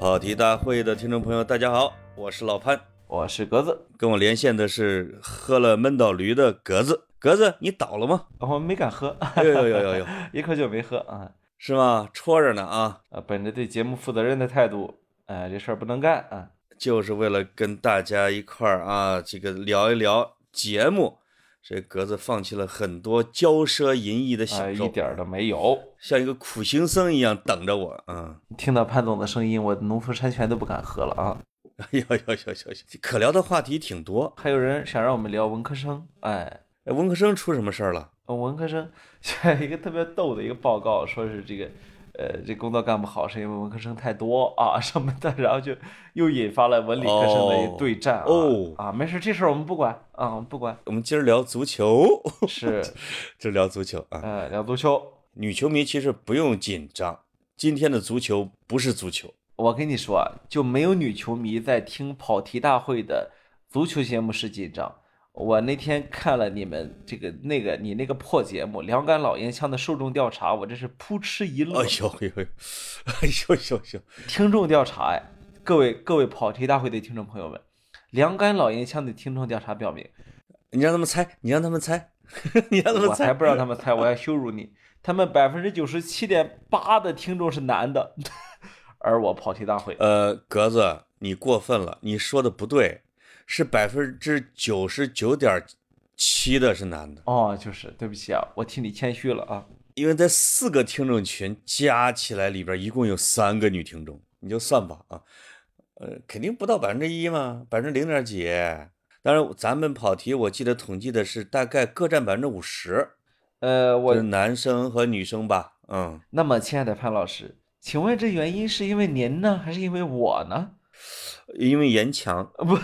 跑题大会的听众朋友，大家好，我是老潘，我是格子，跟我连线的是喝了闷倒驴的格子。格子，你倒了吗？我没敢喝，有有有有有，一口酒没喝啊，是吗？戳着呢啊！啊，本着对节目负责任的态度，哎，这事儿不能干啊，就是为了跟大家一块儿啊，这个聊一聊节目。这格子放弃了很多骄奢淫逸的享受，一点都没有，像一个苦行僧一样等着我。嗯，听到潘总的声音，我农夫山泉都不敢喝了啊！哎呦呦呦呦，可聊的话题挺多，还有人想让我们聊文科生，哎，文科生出什么事儿了？文科生 一个特别逗的一个报告，说是这个。呃，这工作干不好是因为文科生太多啊 什么的，然后就又引发了文理科生的一对战哦啊，没事，这事儿我们不管啊，我们不管。我们今儿聊足球，是，就聊足球啊，呃，聊足球。女球迷其实不用紧张，今天的足球不是足球。我跟你说，就没有女球迷在听跑题大会的足球节目时紧张。我那天看了你们这个那个你那个破节目《两杆老烟枪》的受众调查，我这是扑哧一乐。哎呦呦呦，哎呦 呦呦！听众调查哎，各位各位跑题大会的听众朋友们，《两杆老烟枪》的听众调查表明，你让他们猜，你让他们猜，你让他们猜，我才不让他们猜，我要羞辱你。他们百分之九十七点八的听众是男的，而我跑题大会，呃，格子，你过分了，你说的不对。是百分之九十九点七的是男的哦，就是对不起啊，我替你谦虚了啊，因为在四个听众群加起来里边一共有三个女听众，你就算吧啊，呃，肯定不到百分之一嘛，百分之零点几。当然咱们跑题，我记得统计的是大概各占百分之五十，呃，我男生和女生吧，嗯。那么，亲爱的潘老师，请问这原因是因为您呢，还是因为我呢？因为严强不。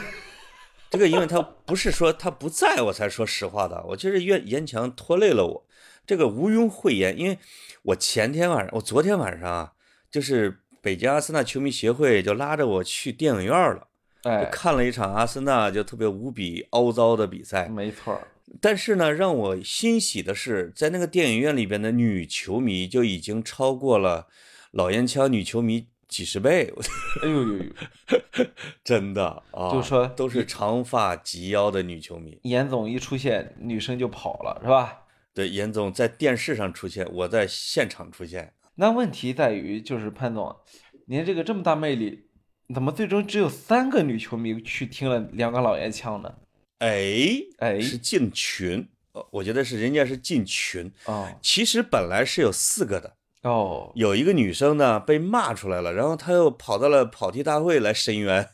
这个，因为他不是说他不在我才说实话的，我就是严严强拖累了我，这个毋庸讳言。因为我前天晚上，我昨天晚上啊，就是北京阿森纳球迷协会就拉着我去电影院了，哎，看了一场阿森纳就特别无比凹糟的比赛。没错，但是呢，让我欣喜的是，在那个电影院里边的女球迷就已经超过了老烟枪女球迷。几十倍，哎呦呦呦，真的啊！就说都是长发及腰的女球迷。严总一出现，女生就跑了，是吧？对，严总在电视上出现，我在现场出现。那问题在于，就是潘总，您这个这么大魅力，怎么最终只有三个女球迷去听了两个老爷腔呢？哎哎，是进群，我觉得是人家是进群哦。其实本来是有四个的。哦，有一个女生呢被骂出来了，然后她又跑到了跑题大会来申冤。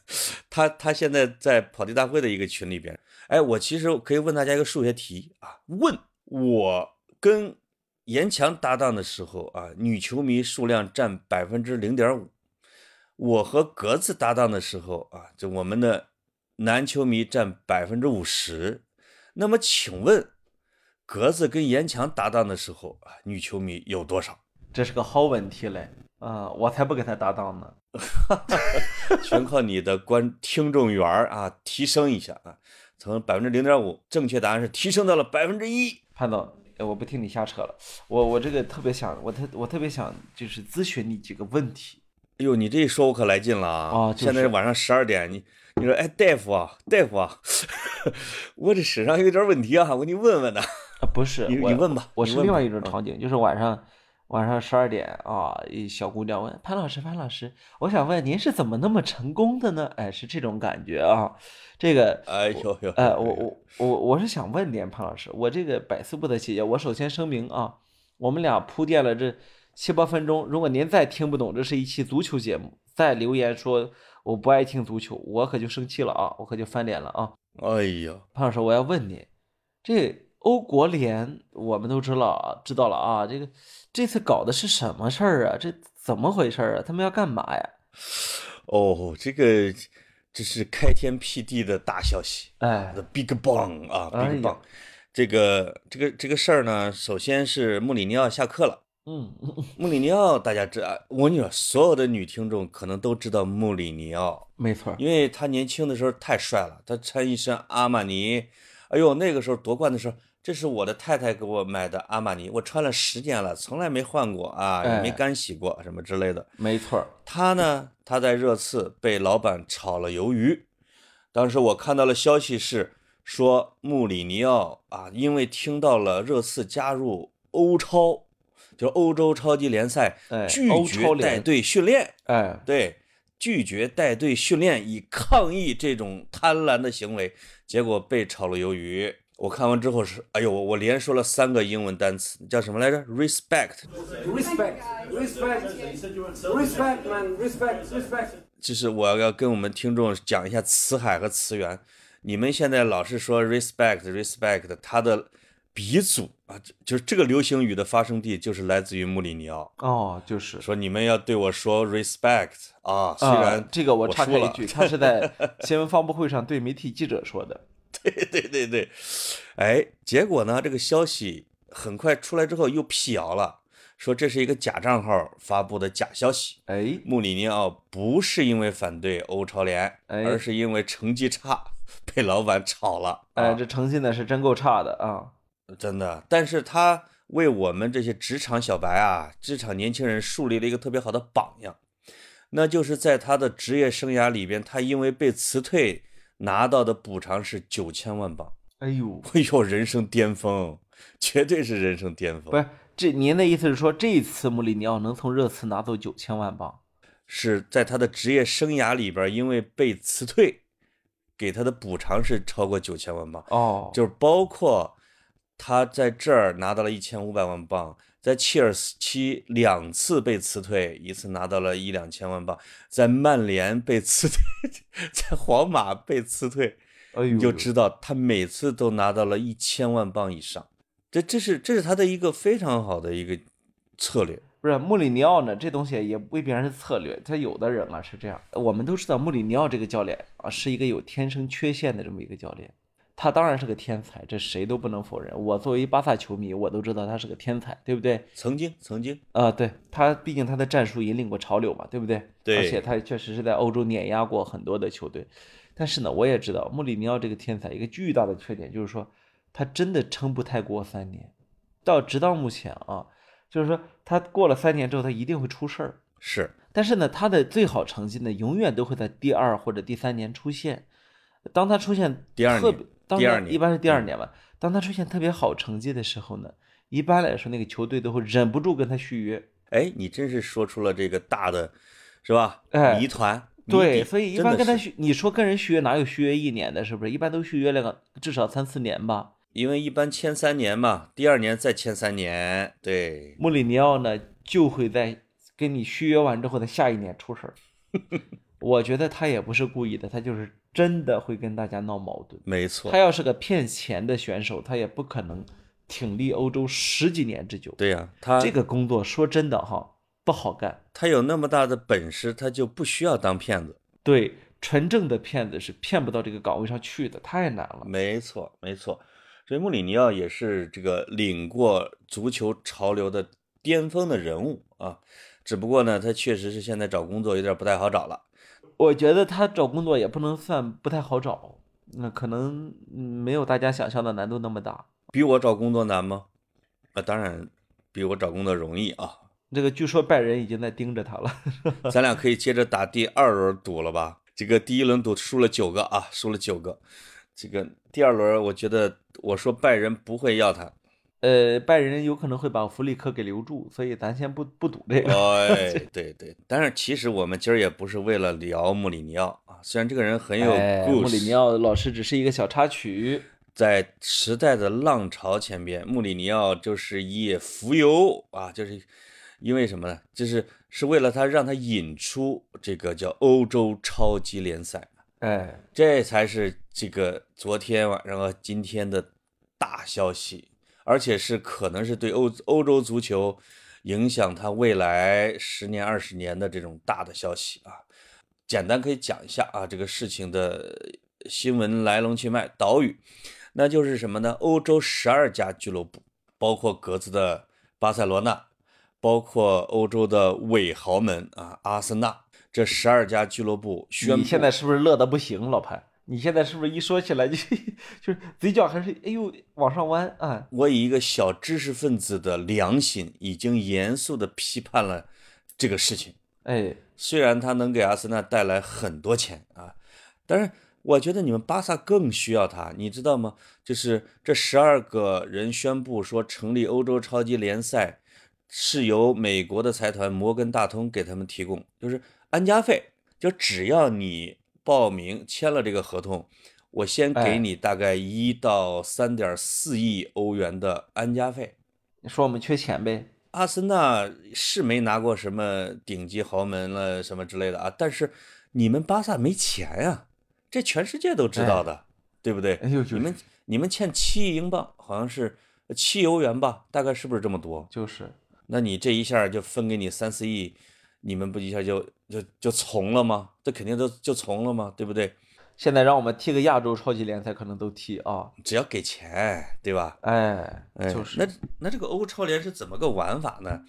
她她现在在跑题大会的一个群里边。哎，我其实可以问大家一个数学题啊，问我跟严强搭档的时候啊，女球迷数量占百分之零点五；我和格子搭档的时候啊，就我们的男球迷占百分之五十。那么请问，格子跟严强搭档的时候啊，女球迷有多少？这是个好问题嘞，啊，我才不跟他搭档呢，全靠你的观听众缘啊，提升一下啊，从百分之零点五，正确答案是提升到了百分之一。潘总，我不听你瞎扯了，我我这个特别想，我特我特别想就是咨询你几个问题。哎呦，你这一说，我可来劲了啊！啊，现在是晚上十二点，你你说，哎，大夫啊，大夫啊，我这身上有点问题啊，我给你问问呢。啊，不是，你你问吧，我是另外一种场景，就是晚上。晚上十二点啊，一小姑娘问潘老师：“潘老师，我想问您是怎么那么成功的呢？”哎，是这种感觉啊。这个，哎呦呦，哎，我我我我是想问您，潘老师，我这个百思不得其解。我首先声明啊，我们俩铺垫了这七八分钟，如果您再听不懂，这是一期足球节目，再留言说我不爱听足球，我可就生气了啊，我可就翻脸了啊。哎呀，潘老师，我要问您，这。欧国联，我们都知道啊，知道了啊。这个这次搞的是什么事儿啊？这怎么回事啊？他们要干嘛呀？哦，这个这是开天辟地的大消息，哎，The Big Bang 啊，Big Bang。这个这个这个事儿呢，首先是穆里尼奥下课了。嗯，穆里尼奥大家知道，我跟你说，所有的女听众可能都知道穆里尼奥，没错，因为他年轻的时候太帅了，他穿一身阿玛尼。哎呦，那个时候夺冠的时候，这是我的太太给我买的阿玛尼，我穿了十年了，从来没换过啊，也没哎干洗过什么之类的。没错儿，他呢，他在热刺被老板炒了鱿鱼。当时我看到了消息是说，穆里尼奥啊，因为听到了热刺加入欧超，就是欧洲超级联赛，哎拒绝带队训练，哎，对，拒绝带队训练，以抗议这种贪婪的行为，结果被炒了鱿鱼。我看完之后是，哎呦，我我连说了三个英文单词，叫什么来着？respect，Respect, respect, respect, man, respect, respect. 就是我要跟我们听众讲一下词海和词源。你们现在老是说 respect respect，它的鼻祖啊，就就是这个流行语的发生地就是来自于穆里尼奥。哦，就是。说你们要对我说 respect 啊，虽然、啊，这个我插了一句，他是在新闻发布会上对媒体记者说的。对 对对对，哎，结果呢，这个消息很快出来之后又辟谣了，说这是一个假账号发布的假消息。哎，穆里尼奥不是因为反对欧超联，哎而是因为成绩差被老板炒了。哎，啊这成绩呢是真够差的啊。真的，但是他为我们这些职场小白啊，职场年轻人树立了一个特别好的榜样，那就是在他的职业生涯里边，他因为被辞退拿到的补偿是九千万镑。哎呦，哎呦，人生巅峰，绝对是人生巅峰。不是，这您的意思是说，这一次穆里尼奥能从热刺拿走九千万镑？是在他的职业生涯里边，因为被辞退，给他的补偿是超过九千万镑，哦，就是包括他在这儿拿到了一千五百万镑，在切尔西两次被辞退，一次拿到了一两千万镑，在曼联被辞退，在皇马被辞退，哎呦，你就知道他每次都拿到了一千万镑以上。这这是这是他的一个非常好的一个策略。不是穆里尼奥呢，这东西也未必然是策略。他有的人啊是这样，我们都知道穆里尼奥这个教练啊是一个有天生缺陷的这么一个教练。他当然是个天才，这谁都不能否认。我作为巴萨球迷，我都知道他是个天才，对不对？曾经曾经，啊、对他，毕竟他的战术引领过潮流嘛，对不对？对而且他确实是在欧洲碾压过很多的球队。但是呢，我也知道穆里尼奥这个天才一个巨大的缺点就是说，他真的撑不太过三年。到直到目前啊，就是说他过了三年之后，他一定会出事儿。是但是呢，他的最好成绩呢，永远都会在第二或者第三年出现。当他出现第二年特别，当第二年一般是第二嗯年吧。当他出现特别好成绩的时候呢，一般来说那个球队都会忍不住跟他续约。哎，你真是说出了这个大的，是吧？哎谜团。对，所以一般跟他续，你说跟人续约哪有续约一年的，是不是？一般都续约了个至少三四年吧。因为一般签三年嘛，第二年再签三年，对，穆里尼奥呢，就会在跟你续约完之后的下一年出事儿。我觉得他也不是故意的，他就是真的会跟大家闹矛盾。没错他，要是个骗钱的选手，他也不可能挺立欧洲十几年之久。对呀、他这个工作说真的哈不好干。他有那么大的本事，他就不需要当骗子。对，纯正的骗子是骗不到这个岗位上去的，太难了。没错，没错。所以穆里尼奥也是这个领过足球潮流的巅峰的人物啊，只不过呢，他确实是现在找工作有点不太好找了。我觉得他找工作也不能算不太好找，那可能嗯没有大家想象的难度那么大。比我找工作难吗？啊，当然比我找工作容易啊。这个据说拜仁已经在盯着他了。咱俩可以接着打第二轮赌了吧？这个第一轮赌输了九个啊，输了九个。这个第二轮，我觉得我说拜仁不会要他。呃，拜仁有可能会把弗里克给留住，所以咱先不不赌这个。哎，对对。但是其实我们今儿也不是为了聊穆里尼奥啊，虽然这个人很有哎，故事，穆里尼奥老师只是一个小插曲。在时代的浪潮前边，穆里尼奥就是一叶浮游啊，就是因为什么呢？就是是为了他让他引出这个叫欧洲超级联赛。哎，这才是这个昨天晚上和今天的大消息，而且是可能是对欧欧洲足球影响它未来十年、二十年的这种大的消息啊。简单可以讲一下啊，这个事情的新闻来龙去脉、岛屿，那就是什么呢？欧洲十二家俱乐部，包括格子的巴塞罗那，包括欧洲的伪豪门啊，阿森纳。这十二家俱乐部宣布，你现在是不是乐得不行，老潘？你现在是不是一说起来就 就是嘴角还是哎呦往上弯啊？我以一个小知识分子的良心，已经严肃的批判了这个事情。哎，虽然他能给阿森纳带来很多钱啊，但是我觉得你们巴萨更需要他，你知道吗？就是这十二个人宣布说成立欧洲超级联赛，是由美国的财团摩根大通给他们提供，就是安家费，就只要你报名签了这个合同，我先给哎你大概一到三点四亿欧元的安家费。你说我们缺钱呗？阿森纳是没拿过什么顶级豪门了什么之类的啊，但是你们巴萨没钱呀、这全世界都知道的，对不对？哎呦，就是你们你们欠七亿英镑，好像是七欧元吧，大概是不是这么多？就是那你这一下就分给你三四亿，你们不一下就就就从了吗？这肯定都就从了吗？对不对？现在让我们踢个亚洲超级联赛，可能都踢啊。只要给钱，对吧？哎，哎，就是那那这个欧超联是怎么个玩法呢？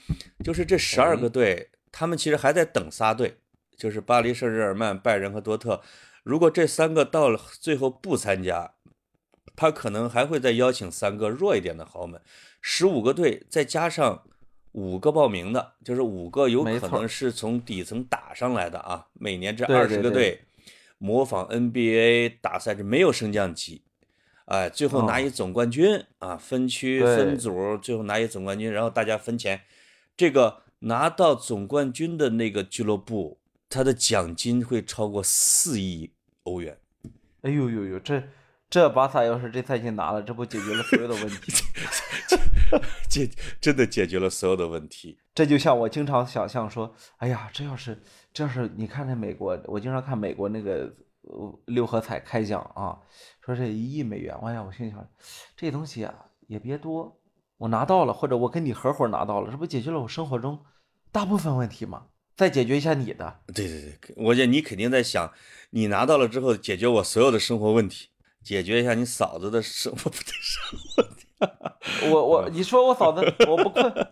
就是这十哎二个队，他们其实还在等仨队，就是巴黎圣日耳曼、拜仁和多特。如果这三个到了最后不参加，他可能还会再邀请三个弱一点的豪门，十五个队再加上五个报名的，就是五个有可能是从底层打上来的啊。每年这对二十对对个队模仿 NBA 打赛制，没有升降级。哎，最后拿哦一总冠军、啊，分区分组，最后拿一总冠军，然后大家分钱。这个拿到总冠军的那个俱乐部，他的奖金会超过四亿欧元。哎呦呦呦，这这巴萨要是这赛季拿了，这不解决了所有的问题？解真的解决了所有的问题。这就像我经常想象说，哎呀，这要是这要是你看那美国，我经常看美国那个呃六合彩开奖啊，说这一亿美元，哎呀，我心想这东西啊也别多，我拿到了，或者我跟你合伙拿到了，这不解决了我生活中大部分问题吗？再解决一下你的，对对对，我觉得你肯定在想，你拿到了之后解决我所有的生活问题，解决一下你嫂子的生 活不对生活。我我你说我嫂子我不困，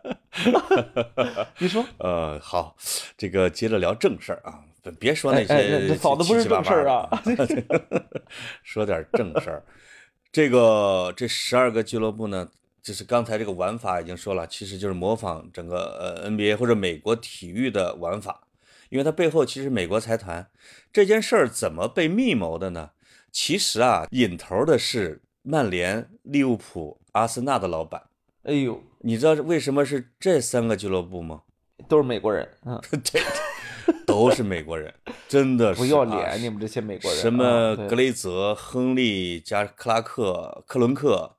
你说。呃，好，这个接着聊正事儿啊，别别说那些嫂子不是正事啊。的 说点正事儿。这个这十二个俱乐部呢，就是刚才这个玩法已经说了，其实就是模仿整个呃 NBA 或者美国体育的玩法，因为它背后其实美国财团这件事儿怎么被密谋的呢？其实啊，引头的是曼联、利物浦、阿森纳的老板。哎呦，你知道为什么是这三个俱乐部吗？都是美国人，嗯，对，都是美国人，真的是不要啊脸，你们这些美国人，什么格雷泽、亨利加克拉克、克伦克，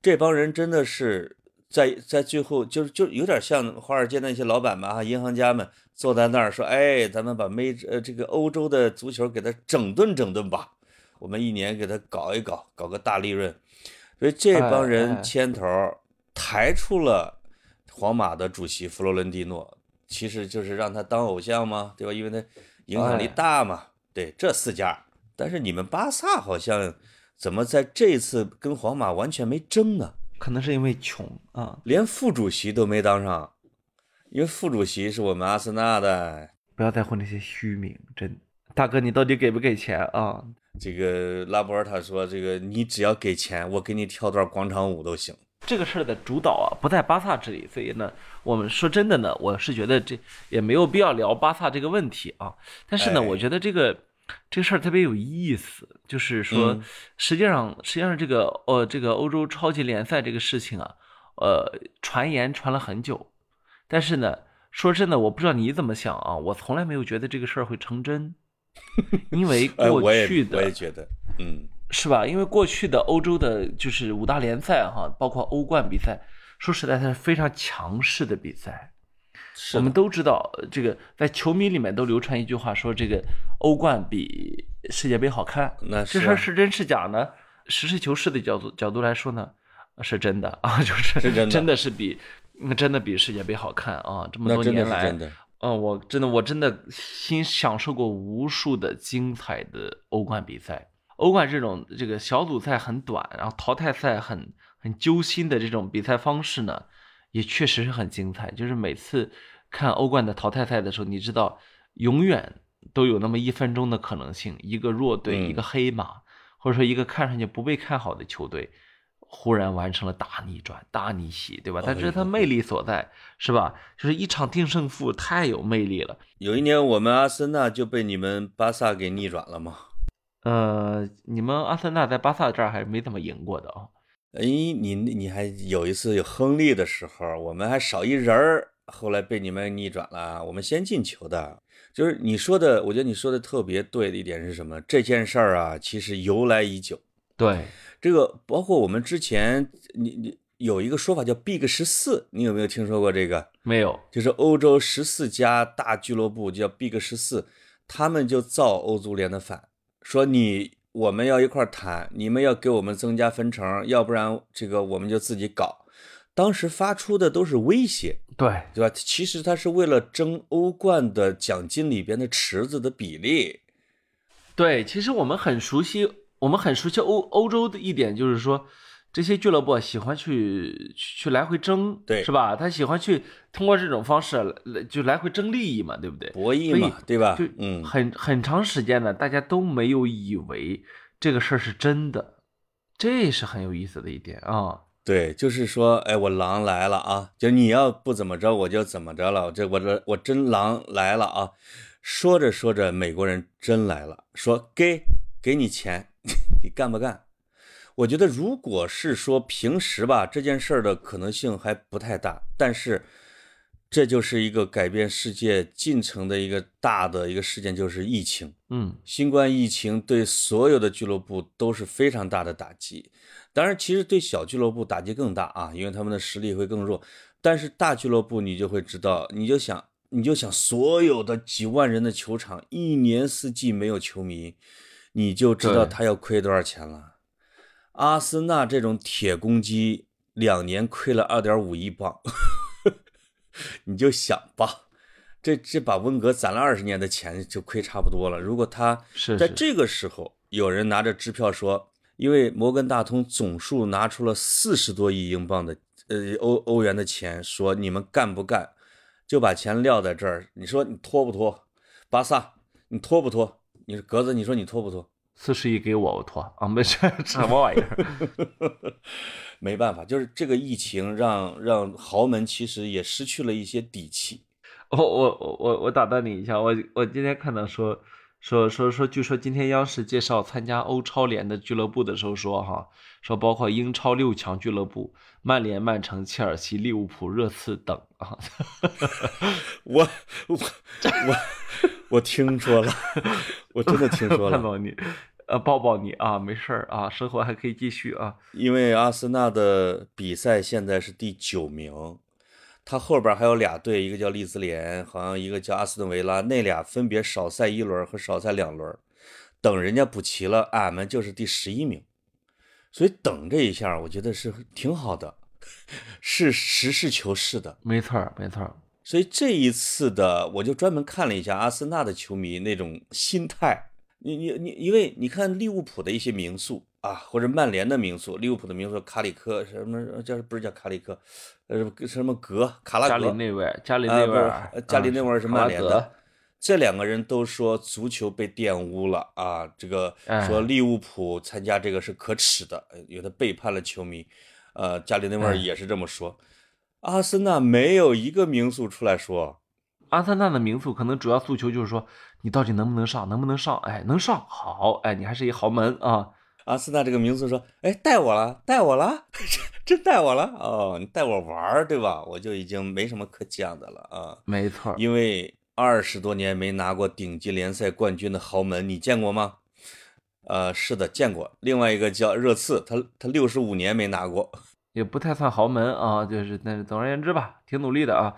这帮人真的是在在最后就是就有点像华尔街的那些老板们哈，银行家们坐在那儿说：“哎，咱们把美呃这个欧洲的足球给它整顿整顿吧，我们一年给它搞一搞，搞个大利润。”所以这帮哎人哎牵头儿抬出了皇马的主席弗洛伦蒂诺，其实就是让他当偶像嘛，对吧？因为他影响力哎大嘛。对，这四家。但是你们巴萨好像怎么在这次跟皇马完全没争呢？可能是因为穷啊，连副主席都没当上，因为副主席是我们阿森纳的。不要在乎那些虚名，真大哥，你到底给不给钱啊？这个拉波尔塔说：“这个你只要给钱，我给你跳段广场舞都行。这个事儿的主导啊不在巴萨这里，所以呢，我们说真的呢，我是觉得这也没有必要聊巴萨这个问题啊。但是呢，哎我觉得这个这个事儿特别有意思，就是说嗯，实际上实际上这个呃这个欧洲超级联赛这个事情啊，呃，传言传了很久，但是呢，说真的，我不知道你怎么想啊，我从来没有觉得这个事儿会成真，因为哎，过去的我也觉得，嗯，是吧？因为过去的欧洲的就是五大联赛哈，包括欧冠比赛，说实在，它是非常强势的比赛。我们都知道，呃这个在球迷里面都流传一句话，说这个欧冠比世界杯好看。那这事儿是真是假呢？实事求是的角度角度来说呢，是真的啊，就是是真的是比嗯真的比世界杯好看啊！这么多年来。嗯，我真的我真的心享受过无数的精彩的欧冠比赛。欧冠这种这个小组赛很短，然后淘汰赛很很揪心的这种比赛方式呢，也确实是很精彩。就是每次看欧冠的淘汰赛的时候，你知道永远都有那么一分钟的可能性，一个弱队，嗯一个黑马，或者说一个看上去不被看好的球队，忽然完成了大逆转、大逆袭，对吧？但这是他魅力所在，是吧？就是一场定胜负，太有魅力了。有一年我们阿森纳就被你们巴萨给逆转了吗。呃，你们阿森纳在巴萨这儿还是没怎么赢过的啊。哎，你你还有一次有亨利的时候，我们还少一人儿，后来被你们逆转了，我们先进球的。就是你说的，我觉得你说的特别对的一点是什么？这件事儿啊，其实由来已久。对，这个包括我们之前，你你有一个说法叫 “Big 十四”，你有没有听说过这个？没有，就是欧洲十四家大俱乐部叫 Big 十四，他们就造欧足联的反，说你我们要一块儿谈，你们要给我们增加分成，要不然这个我们就自己搞。当时发出的都是威胁，对，对吧？其实他是为了争欧冠的奖金里边的池子的比例。对，其实我们很熟悉，我们很熟悉欧欧洲的一点就是说，这些俱乐部喜欢去去去来回争，对是吧？他喜欢去通过这种方式来就来回争利益嘛，对不对？博弈嘛，对吧就？嗯，很很长时间呢，大家都没有以为这个事儿是真的，这是很有意思的一点啊。对，就是说，哎，我狼来了啊！就你要不怎么着，我就怎么着了。这我这我真狼来了啊！说着说着，美国人真来了，说给给你钱，你干不干？我觉得如果是说平时吧，这件事儿的可能性还不太大，但是这就是一个改变世界进程的一个大的一个事件，就是疫情。嗯，新冠疫情对所有的俱乐部都是非常大的打击，当然，其实对小俱乐部打击更大啊，因为他们的实力会更弱。但是大俱乐部你就会知道，你就想，你就想，所有的几万人的球场，一年四季没有球迷，你就知道他要亏多少钱了。阿森纳这种铁公鸡，两年亏了二点五亿镑，你就想吧。这这把温格攒了二十年的钱就亏差不多了。如果他在这个时候有人拿着支票说，因为摩根大通总数拿出了四十多亿英镑的呃欧欧元的钱，说你们干不干，就把钱撂在这儿。你说你拖不拖？巴萨，你拖不拖？你说格子，你说你脱不脱？四十亿给我，我脱啊，没事，什么玩意儿？没办法，就是这个疫情让让豪门其实也失去了一些底气。我我我我我打断你一下，我我今天看到说说说说，据说今天央视介绍参加欧超联的俱乐部的时候说哈，说包括英超六强俱乐部，曼联、曼城、切尔西、利物浦、热刺等啊。我我我我听说了，我真的听说了。看到你，呃，抱抱你啊，没事儿啊，生活还可以继续啊。因为阿森纳的比赛现在是第九名，他后边还有俩队，一个叫利兹联，好像一个叫阿斯顿维拉，那俩分别少赛一轮和少赛两轮，等人家补齐了，俺们就是第十一名，所以等这一下，我觉得是挺好的，是实事求是的。没错儿，没错儿。所以这一次的，我就专门看了一下阿森纳的球迷那种心态。你你你，因为你看利物浦的一些名宿啊，或者曼联的名宿，利物浦的名宿卡里克什么叫不是叫卡里克，呃什么格卡拉加里格内维尔，加里啊不是内维尔呃，加里内维尔是曼联的，这两个人都说足球被玷污了啊，这个哎说利物浦参加这个是可耻的，呃有的背叛了球迷，呃，加里内维尔哎也是这么说。阿森纳没有一个名宿出来说，阿森纳的名宿可能主要诉求就是说，你到底能不能上，能不能上？哎，能上，好，哎，你还是一豪门啊。阿森纳这个名宿说：“哎，带我了，带我了，真带我了哦，你带我玩儿，对吧？我就已经没什么可讲的了啊，没错，因为二十多年没拿过顶级联赛冠军的豪门，你见过吗？呃，是的，见过。另外一个叫热刺，他他六十五年没拿过。也不太算豪门啊，就是但是总而言之吧，挺努力的啊。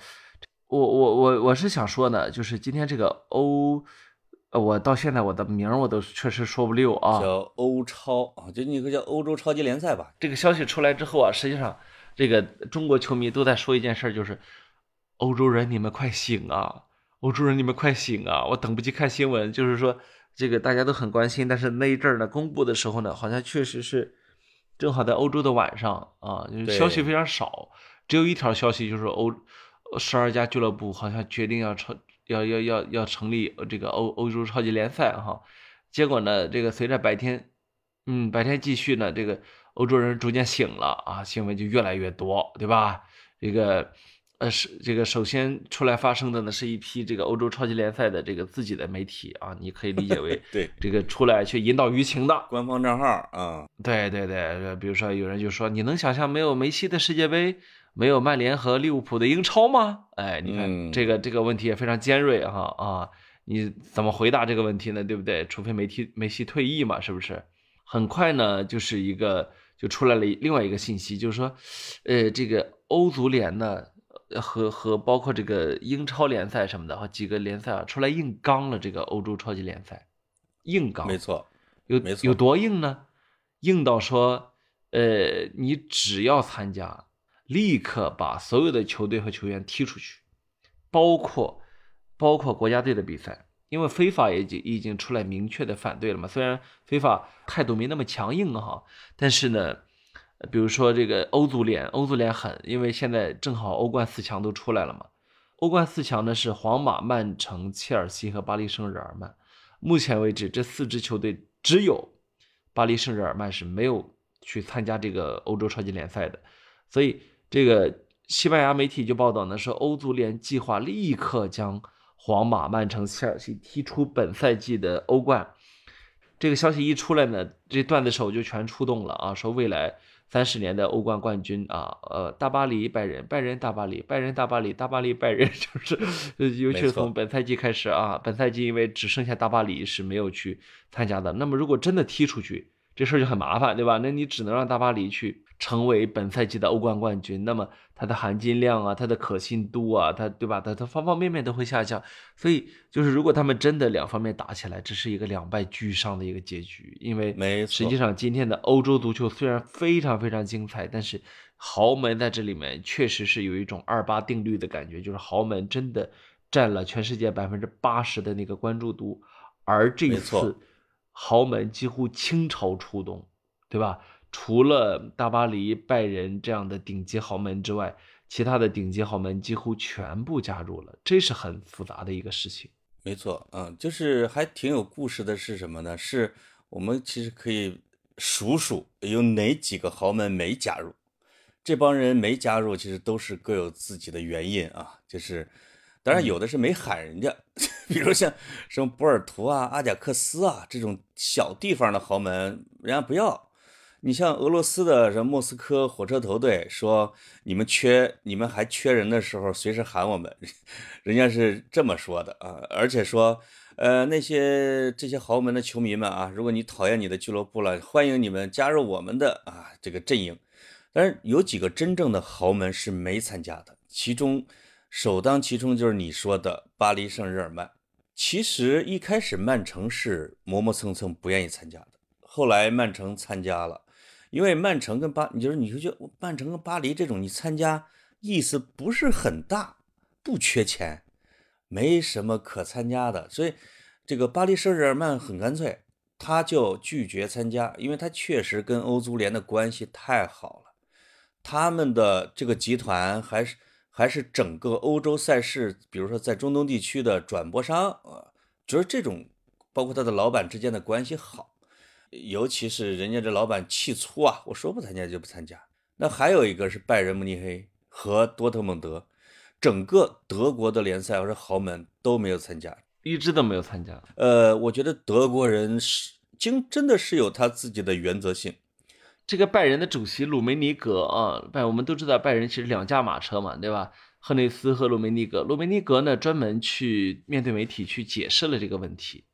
我我我我是想说呢，就是今天这个欧，呃我到现在我的名儿我都确实说不溜啊。叫欧超啊，就那个叫欧洲超级联赛吧。这个消息出来之后啊，实际上这个中国球迷都在说一件事儿，就是欧洲人你们快醒啊！欧洲人你们快醒啊！我等不及看新闻，就是说这个大家都很关心，但是那一阵儿呢公布的时候呢，好像确实是正好在欧洲的晚上啊，就是消息非常少，只有一条消息就是欧十二家俱乐部好像决定要成要要要要成立这个欧欧洲超级联赛哈，结果呢，这个随着白天嗯，白天继续呢，这个欧洲人逐渐醒了啊，新闻就越来越多，对吧？这个，呃，是这个首先出来发声的呢，是一批这个欧洲超级联赛的这个自己的媒体啊，你可以理解为 对这个出来去引导舆情的。官方账号啊，对对对，呃比如说有人就说，你能想象没有梅西的世界杯，没有曼联和利物浦的英超吗？哎，你看、嗯这个这个问题也非常尖锐哈啊，你怎么回答这个问题呢？对不对？除非梅西梅西退役嘛，是不是？很快呢，就是一个就出来了另外一个信息，就是说，呃，这个欧足联呢。呃和和包括这个英超联赛什么的，和几个联赛啊，出来硬刚了这个欧洲超级联赛，硬刚，没错，有没错有多硬呢？硬到说，呃，你只要参加，立刻把所有的球队和球员踢出去，包括包括国家队的比赛，因为非法也已经已经出来明确的反对了嘛。虽然非法态度没那么强硬哈，但是呢，呃比如说这个欧足联，欧足联狠，因为现在正好欧冠四强都出来了嘛。欧冠四强呢是皇马、曼城、切尔西和巴黎圣日耳曼。目前为止，这四支球队只有巴黎圣日耳曼是没有去参加这个欧洲超级联赛的，所以这个西班牙媒体就报道呢，说欧足联计划立刻将皇马、曼城、切尔西踢出本赛季的欧冠。这个消息一出来呢，这段子手就全出动了啊，说未来三十年的欧冠冠军啊，呃，大巴黎、拜仁、拜仁、大巴黎、拜仁、大巴黎、大巴黎、拜仁，就是，呃尤其是从本赛季开始啊，本赛季因为只剩下大巴黎是没有去参加的，那么如果真的踢出去，这事儿就很麻烦，对吧？那你只能让大巴黎去成为本赛季的欧冠冠军，那么它的含金量啊，它的可信度啊，它对吧？它它方方面面都会下降。所以就是如果他们真的两方面打起来，这是一个两败俱伤的一个结局。因为没实际上今天的欧洲足球虽然非常非常精彩，但是豪门在这里面确实是有一种二八定律的感觉，就是豪门真的占了全世界百分之八十的那个关注度，而这一次豪门几乎倾巢出动，对吧？除了大巴黎、拜仁这样的顶级豪门之外，其他的顶级豪门几乎全部加入了，这是很复杂的一个事情。没错，嗯，就是还挺有故事的是什么呢？是我们其实可以数数有哪几个豪门没加入。这帮人没加入，其实都是各有自己的原因啊。就是，当然有的是没喊人家，比如像什么博尔图啊、阿贾克斯啊这种小地方的豪门，人家不要。你像俄罗斯的什么莫斯科火车头队，说你们缺你们还缺人的时候，随时喊我们，人家是这么说的啊，而且说，呃，那些这些豪门的球迷们啊，如果你讨厌你的俱乐部了，欢迎你们加入我们的啊这个阵营。但是有几个真正的豪门是没参加的，其中首当其冲就是你说的巴黎圣日耳曼。其实一开始曼城是磨磨蹭蹭不愿意参加的，后来曼城参加了。因为曼城跟巴，你就是你就觉曼城跟巴黎这种，你参加意思不是很大，不缺钱，没什么可参加的，所以这个巴黎圣日耳曼很干脆，他就拒绝参加，因为他确实跟欧足联的关系太好了，他们的这个集团还是还是整个欧洲赛事，比如说在中东地区的转播商啊，就是这种包括他的老板之间的关系好。尤其是人家这老板气粗啊，我说不参加就不参加。那还有一个是拜仁慕尼黑和多特蒙德，整个德国的联赛或者豪门都没有参加。一支都没有参加。呃，我觉得德国人是经真的是有他自己的原则性。这个拜仁的主席鲁梅尼格啊，拜我们都知道拜仁其实两驾马车嘛，对吧？赫内斯和鲁梅尼格，鲁梅尼格呢专门去面对媒体去解释了这个问题。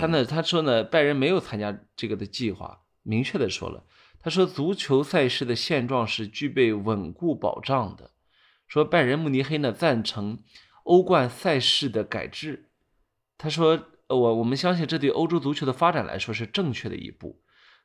他呢，他说呢，拜仁没有参加这个的计划，明确的说了，他说足球赛事的现状是具备稳固保障的，说拜仁慕尼黑呢赞成欧冠赛事的改制，他说我我们相信这对欧洲足球的发展来说是正确的一步，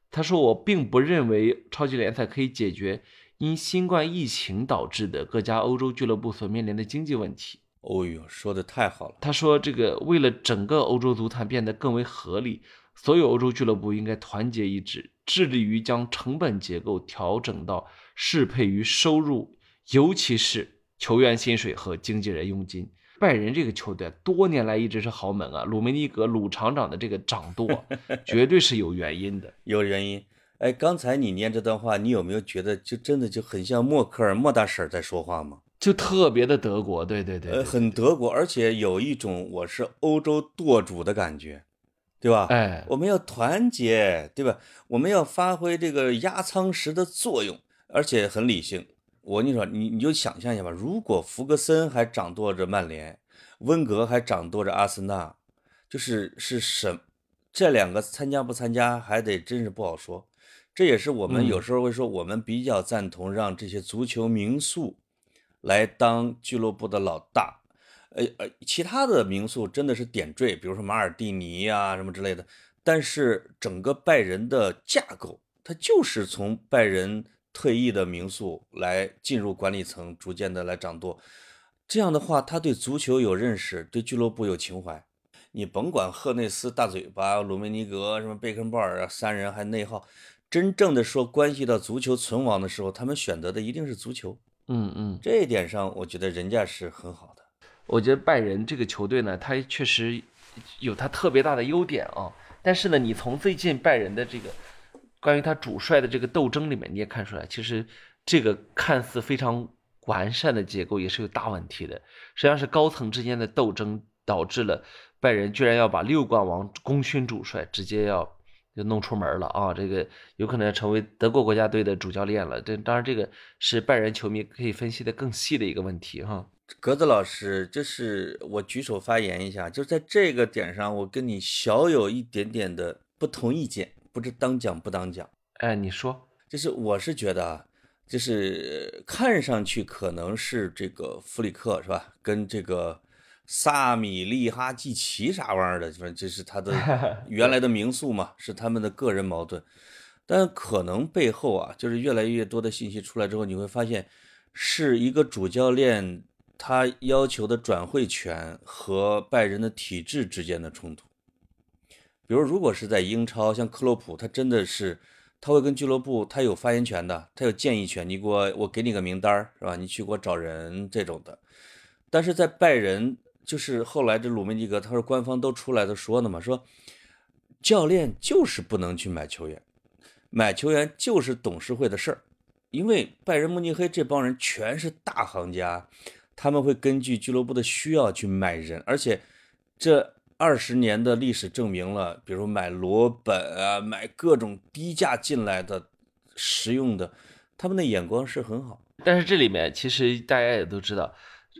他说我并不认为超级联赛可以解决因新冠疫情导致的各家欧洲俱乐部所面临的经济问题。哦呦，说的太好了。他说：“这个为了整个欧洲足坛变得更为合理，所有欧洲俱乐部应该团结一致，致力于将成本结构调整到适配于收入，尤其是球员薪水和经纪人佣金。拜仁这个球队多年来一直是豪门啊，鲁梅尼格鲁厂长的这个掌舵，绝对是有原因的。有原因。哎，刚才你念这段话，你有没有觉得就真的就很像默克尔莫大婶儿在说话吗？就特别的德国，对对对呃，对，很德国，而且有一种我是欧洲舵主的感觉，对吧？哎，我们要团结，对吧？我们要发挥这个压舱石的作用，而且很理性。我跟你说，你你就想象一下吧，如果弗格森还掌舵着曼联，温格还掌舵着阿森纳，就是是什这两个参加不参加，还得真是不好说。这也是我们嗯有时候会说，我们比较赞同让这些足球名宿来当俱乐部的老大。呃呃，其他的名宿真的是点缀，比如说马尔蒂尼啊、什么之类的。但是整个拜仁的架构，它就是从拜仁退役的名宿来进入管理层，逐渐的来掌舵。这样的话，他对足球有认识，对俱乐部有情怀。你甭管赫内斯大嘴巴、鲁梅尼格、什么贝肯鲍尔啊，三人还内耗，真正的说关系到足球存亡的时候，他们选择的一定是足球。嗯嗯，这一点上，我觉得人家是很好的。我觉得拜仁这个球队呢，他确实有他特别大的优点啊。但是呢，你从最近拜仁的这个关于他主帅的这个斗争里面，你也看出来，其实这个看似非常完善的结构也是有大问题的。实际上是高层之间的斗争导致了拜仁居然要把六冠王功勋主帅直接要就弄出门了啊！这个有可能要成为德国国家队的主教练了。这当然，这个是拜仁球迷可以分析的更细的一个问题哈。格子老师，就是我举手发言一下，就在这个点上，我跟你小有一点点的不同意见，不知当讲不当讲。哎，你说，就是我是觉得啊，就是看上去可能是这个弗里克是吧，跟这个萨米利哈季奇啥玩意儿的，反正这是他的 原来的民宿嘛，是他们的个人矛盾。但可能背后啊，就是越来越多的信息出来之后，你会发现是一个主教练他要求的转会权和拜仁的体制之间的冲突。比如，如果是在英超，像克洛普，他真的是他会跟俱乐部，他有发言权的，他有建议权。你给我，我给你个名单儿是吧？你去给我找人这种的。但是在拜仁，就是后来这鲁梅尼格，他说官方都出来都说的嘛，说教练就是不能去买球员，买球员就是董事会的事儿。因为拜仁慕尼黑这帮人全是大行家，他们会根据俱乐部的需要去买人，而且这二十年的历史证明了，比如买罗本啊，买各种低价进来的实用的，他们的眼光是很好。但是这里面其实大家也都知道，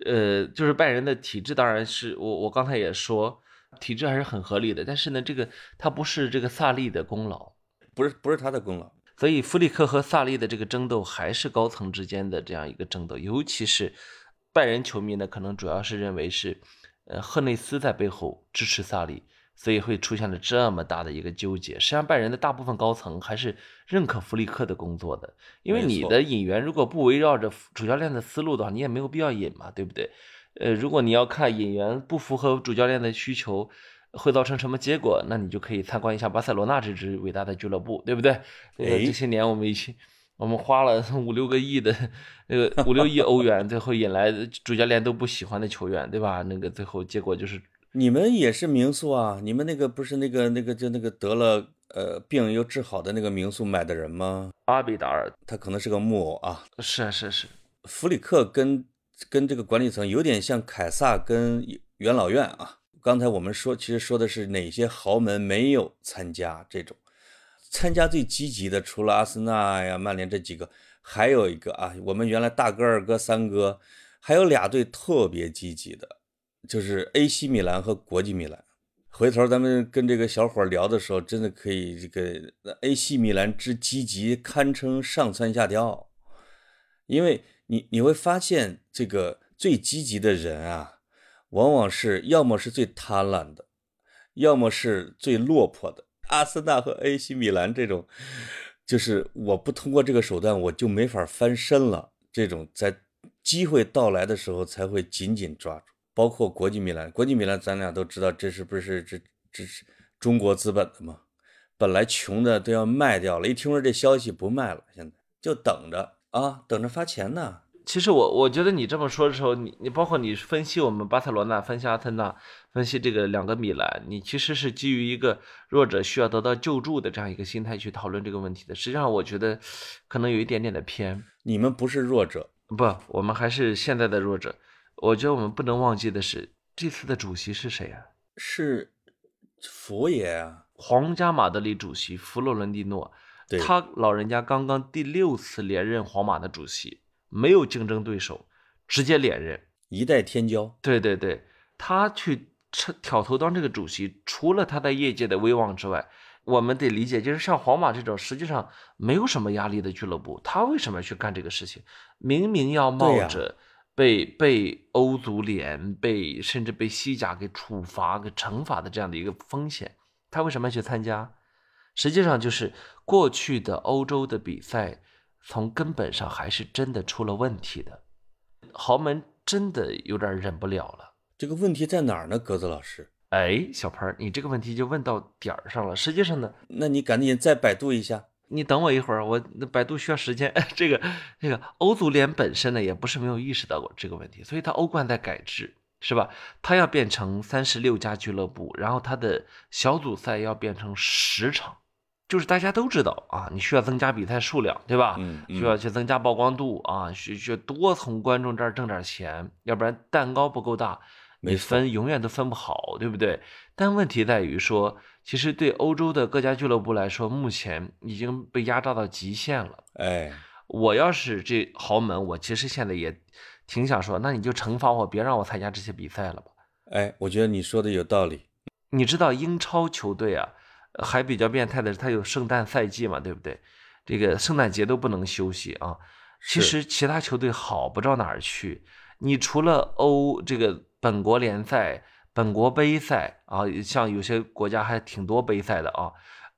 呃，就是拜仁的体制，当然是我我刚才也说，体制还是很合理的。但是呢，这个他不是这个萨利的功劳，不是不是他的功劳，所以弗里克和萨利的这个争斗还是高层之间的这样一个争斗，尤其是拜仁球迷呢，可能主要是认为是，呃，赫内斯在背后支持萨利，所以会出现了这么大的一个纠结。实际上，拜仁的大部分高层还是认可弗里克的工作的，因为你的引援如果不围绕着主教练的思路的话，你也没有必要引嘛，对不对？呃，如果你要看引援不符合主教练的需求。会造成什么结果？那你就可以参观一下巴塞罗那这支伟大的俱乐部，对不对？这个哎这些年我们一起我们花了五六个亿的那个五六亿欧元，最后引来主教练都不喜欢的球员，对吧？那个最后结果就是你们也是民宿啊？你们那个不是那个那个就那个得了呃病又治好的那个民宿买的人吗？阿比达尔，他可能是个木偶啊。是啊是是，弗里克跟跟这个管理层有点像凯撒跟元老院啊。刚才我们说，其实说的是哪些豪门没有参加这种，参加最积极的，除了阿森纳呀、曼联这几个，还有一个啊，我们原来大哥、二哥、三哥，还有俩队特别积极的，就是 AC 米兰和国际米兰。回头咱们跟这个小伙聊的时候，真的可以这个 AC 米兰之积极，堪称上蹿下跳，因为你你会发现，这个最积极的人啊，往往是要么是最贪婪的，要么是最落魄的。阿森纳和 AC 米兰这种，就是我不通过这个手段，我就没法翻身了。这种在机会到来的时候才会紧紧抓住。包括国际米兰，国际米兰咱俩都知道，这是不是这这是中国资本的嘛？本来穷的都要卖掉了，一听说这消息不卖了，现在就等着啊，等着发钱呢。其实我我觉得你这么说的时候，你你包括你分析我们巴塞罗那、分析阿森纳、分析这个两个米兰，你其实是基于一个弱者需要得到救助的这样一个心态去讨论这个问题的。实际上，我觉得可能有一点点的偏。你们不是弱者，不，我们还是现在的弱者。我觉得我们不能忘记的是，这次的主席是谁啊？是佛爷啊，皇家马德里主席弗洛伦蒂诺。对，他老人家刚刚第六次连任皇马的主席，没有竞争对手，直接连任，一代天骄。对对对，他去挑头当这个主席，除了他在业界的威望之外，我们得理解，就是像皇马这种实际上没有什么压力的俱乐部，他为什么要去干这个事情？明明要冒着被被欧足联、被甚至被西甲给处罚、给惩罚的这样的一个风险，他为什么要去参加？实际上就是过去的欧洲的比赛，从根本上还是真的出了问题的。豪门真的有点忍不了了。这个问题在哪儿呢？格子老师，哎，小潘，你这个问题就问到点儿上了。实际上呢，那你赶紧再百度一下。你等我一会儿，我百度需要时间。这个这个欧足联本身呢，也不是没有意识到过这个问题，所以它欧冠在改制。是吧？他要变成三十六家俱乐部，然后他的小组赛要变成十场。就是大家都知道啊，你需要增加比赛数量，对吧？嗯，需要去增加曝光度啊，需需要多从观众这儿挣点钱，要不然蛋糕不够大，你分永远都分不好，对不对？但问题在于说，其实对欧洲的各家俱乐部来说，目前已经被压榨到极限了。哎，我要是这豪门，我其实现在也挺想说，那你就惩罚我，别让我参加这些比赛了吧？哎，我觉得你说的有道理。你知道英超球队啊？还比较变态的是，它有圣诞赛季嘛，对不对？这个圣诞节都不能休息啊。其实其他球队好不到哪儿去。你除了欧这个本国联赛、本国杯赛啊，像有些国家还挺多杯赛的啊，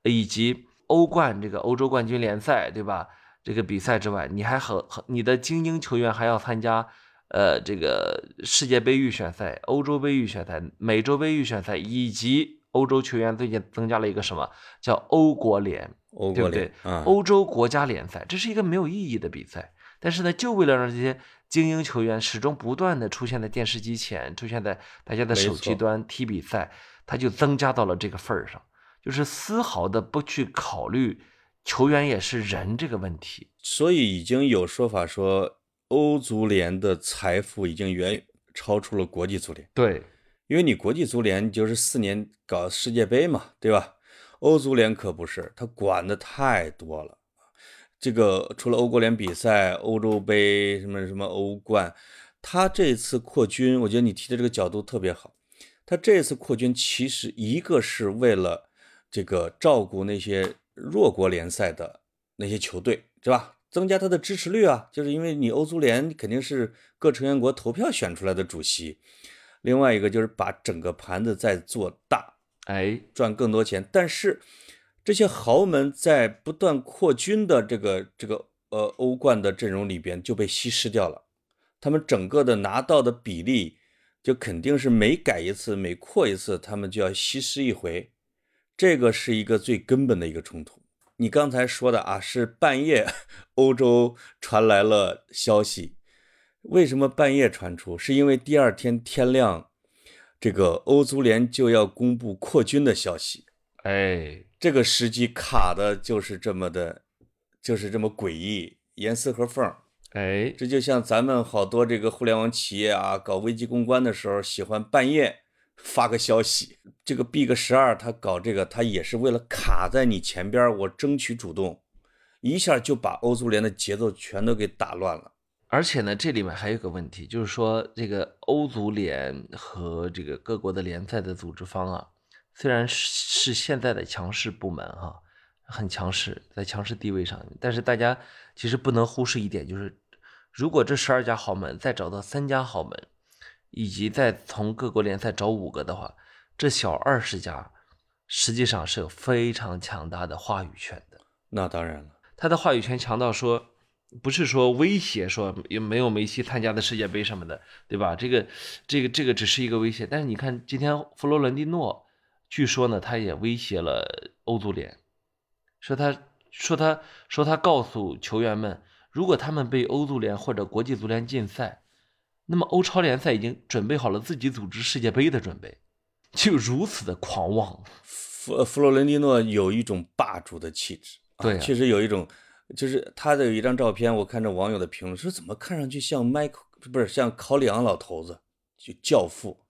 以及欧冠这个欧洲冠军联赛，对吧？这个比赛之外，你还和和你的精英球员还要参加呃这个世界杯预选赛、欧洲杯预选赛、美洲杯预选赛以及。欧洲球员最近增加了一个什么叫欧国联，对不对？欧洲国家联赛，这是一个没有意义的比赛。但是呢，就为了让这些精英球员始终不断的出现在电视机前，出现在大家的手机端踢比赛，他就增加到了这个份儿上，就是丝毫的不去考虑球员也是人这个问题。所以已经有说法说，欧足联的财富已经远超出了国际足联。对。因为你国际足联就是四年搞世界杯嘛，对吧？欧足联可不是，他管的太多了。这个除了欧国联比赛、欧洲杯什么什么欧冠，他这次扩军，我觉得你提的这个角度特别好。他这次扩军其实一个是为了这个照顾那些弱国联赛的那些球队，是吧？增加他的支持率啊，就是因为你欧足联肯定是各成员国投票选出来的主席。另外一个就是把整个盘子再做大，哎，赚更多钱。但是这些豪门在不断扩军的这个这个呃欧冠的阵容里边就被稀释掉了，他们整个的拿到的比例就肯定是每改一次、每扩一次，他们就要稀释一回。这个是一个最根本的一个冲突。你刚才说的啊，是半夜 欧洲传来了消息。为什么半夜传出？是因为第二天天亮，这个欧足联就要公布扩军的消息。哎，这个时机卡的就是这么的，就是这么诡异，严丝合缝。哎，这就像咱们好多这个互联网企业啊，搞危机公关的时候，喜欢半夜发个消息。这个 Big 十二他搞这个，他也是为了卡在你前边，我争取主动，一下就把欧足联的节奏全都给打乱了。而且呢，这里面还有个问题，就是说这个欧足联和这个各国的联赛的组织方啊，虽然是现在的强势部门哈，很强势，在强势地位上，但是大家其实不能忽视一点，就是如果这十二家豪门再找到三家豪门，以及再从各国联赛找五个的话，这小二十家实际上是有非常强大的话语权的。那当然了，他的话语权强到说。不是说威胁说也没有梅西参加的世界杯什么的，对吧？这个，这个，这个只是一个威胁。但是你看，今天佛罗伦蒂诺据说呢，他也威胁了欧足联，说他说他说他告诉球员们，如果他们被欧足联或者国际足联禁赛，那么欧超联赛已经准备好了自己组织世界杯的准备，就如此的狂妄。弗弗洛伦蒂诺有一种霸主的气质，啊对啊确实有一种，就是他的有一张照片，我看着网友的评论说，怎么看上去像迈克不是像考里昂老头子，就教父，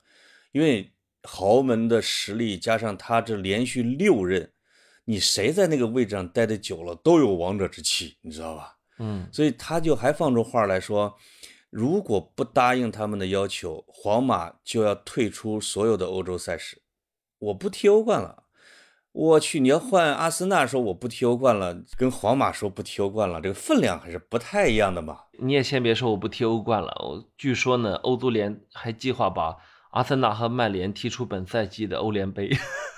因为豪门的实力加上他这连续六任，你谁在那个位置上待的久了，都有王者之气，你知道吧？嗯，所以他就还放出话来说，如果不答应他们的要求，皇马就要退出所有的欧洲赛事，我不踢欧冠了。我去，你要换阿森纳说我不踢欧冠了，跟皇马说不踢欧冠了，这个分量还是不太一样的嘛。你也先别说我不踢欧冠了，我据说呢，欧足联还计划把阿森纳和曼联踢出本赛季的欧联杯。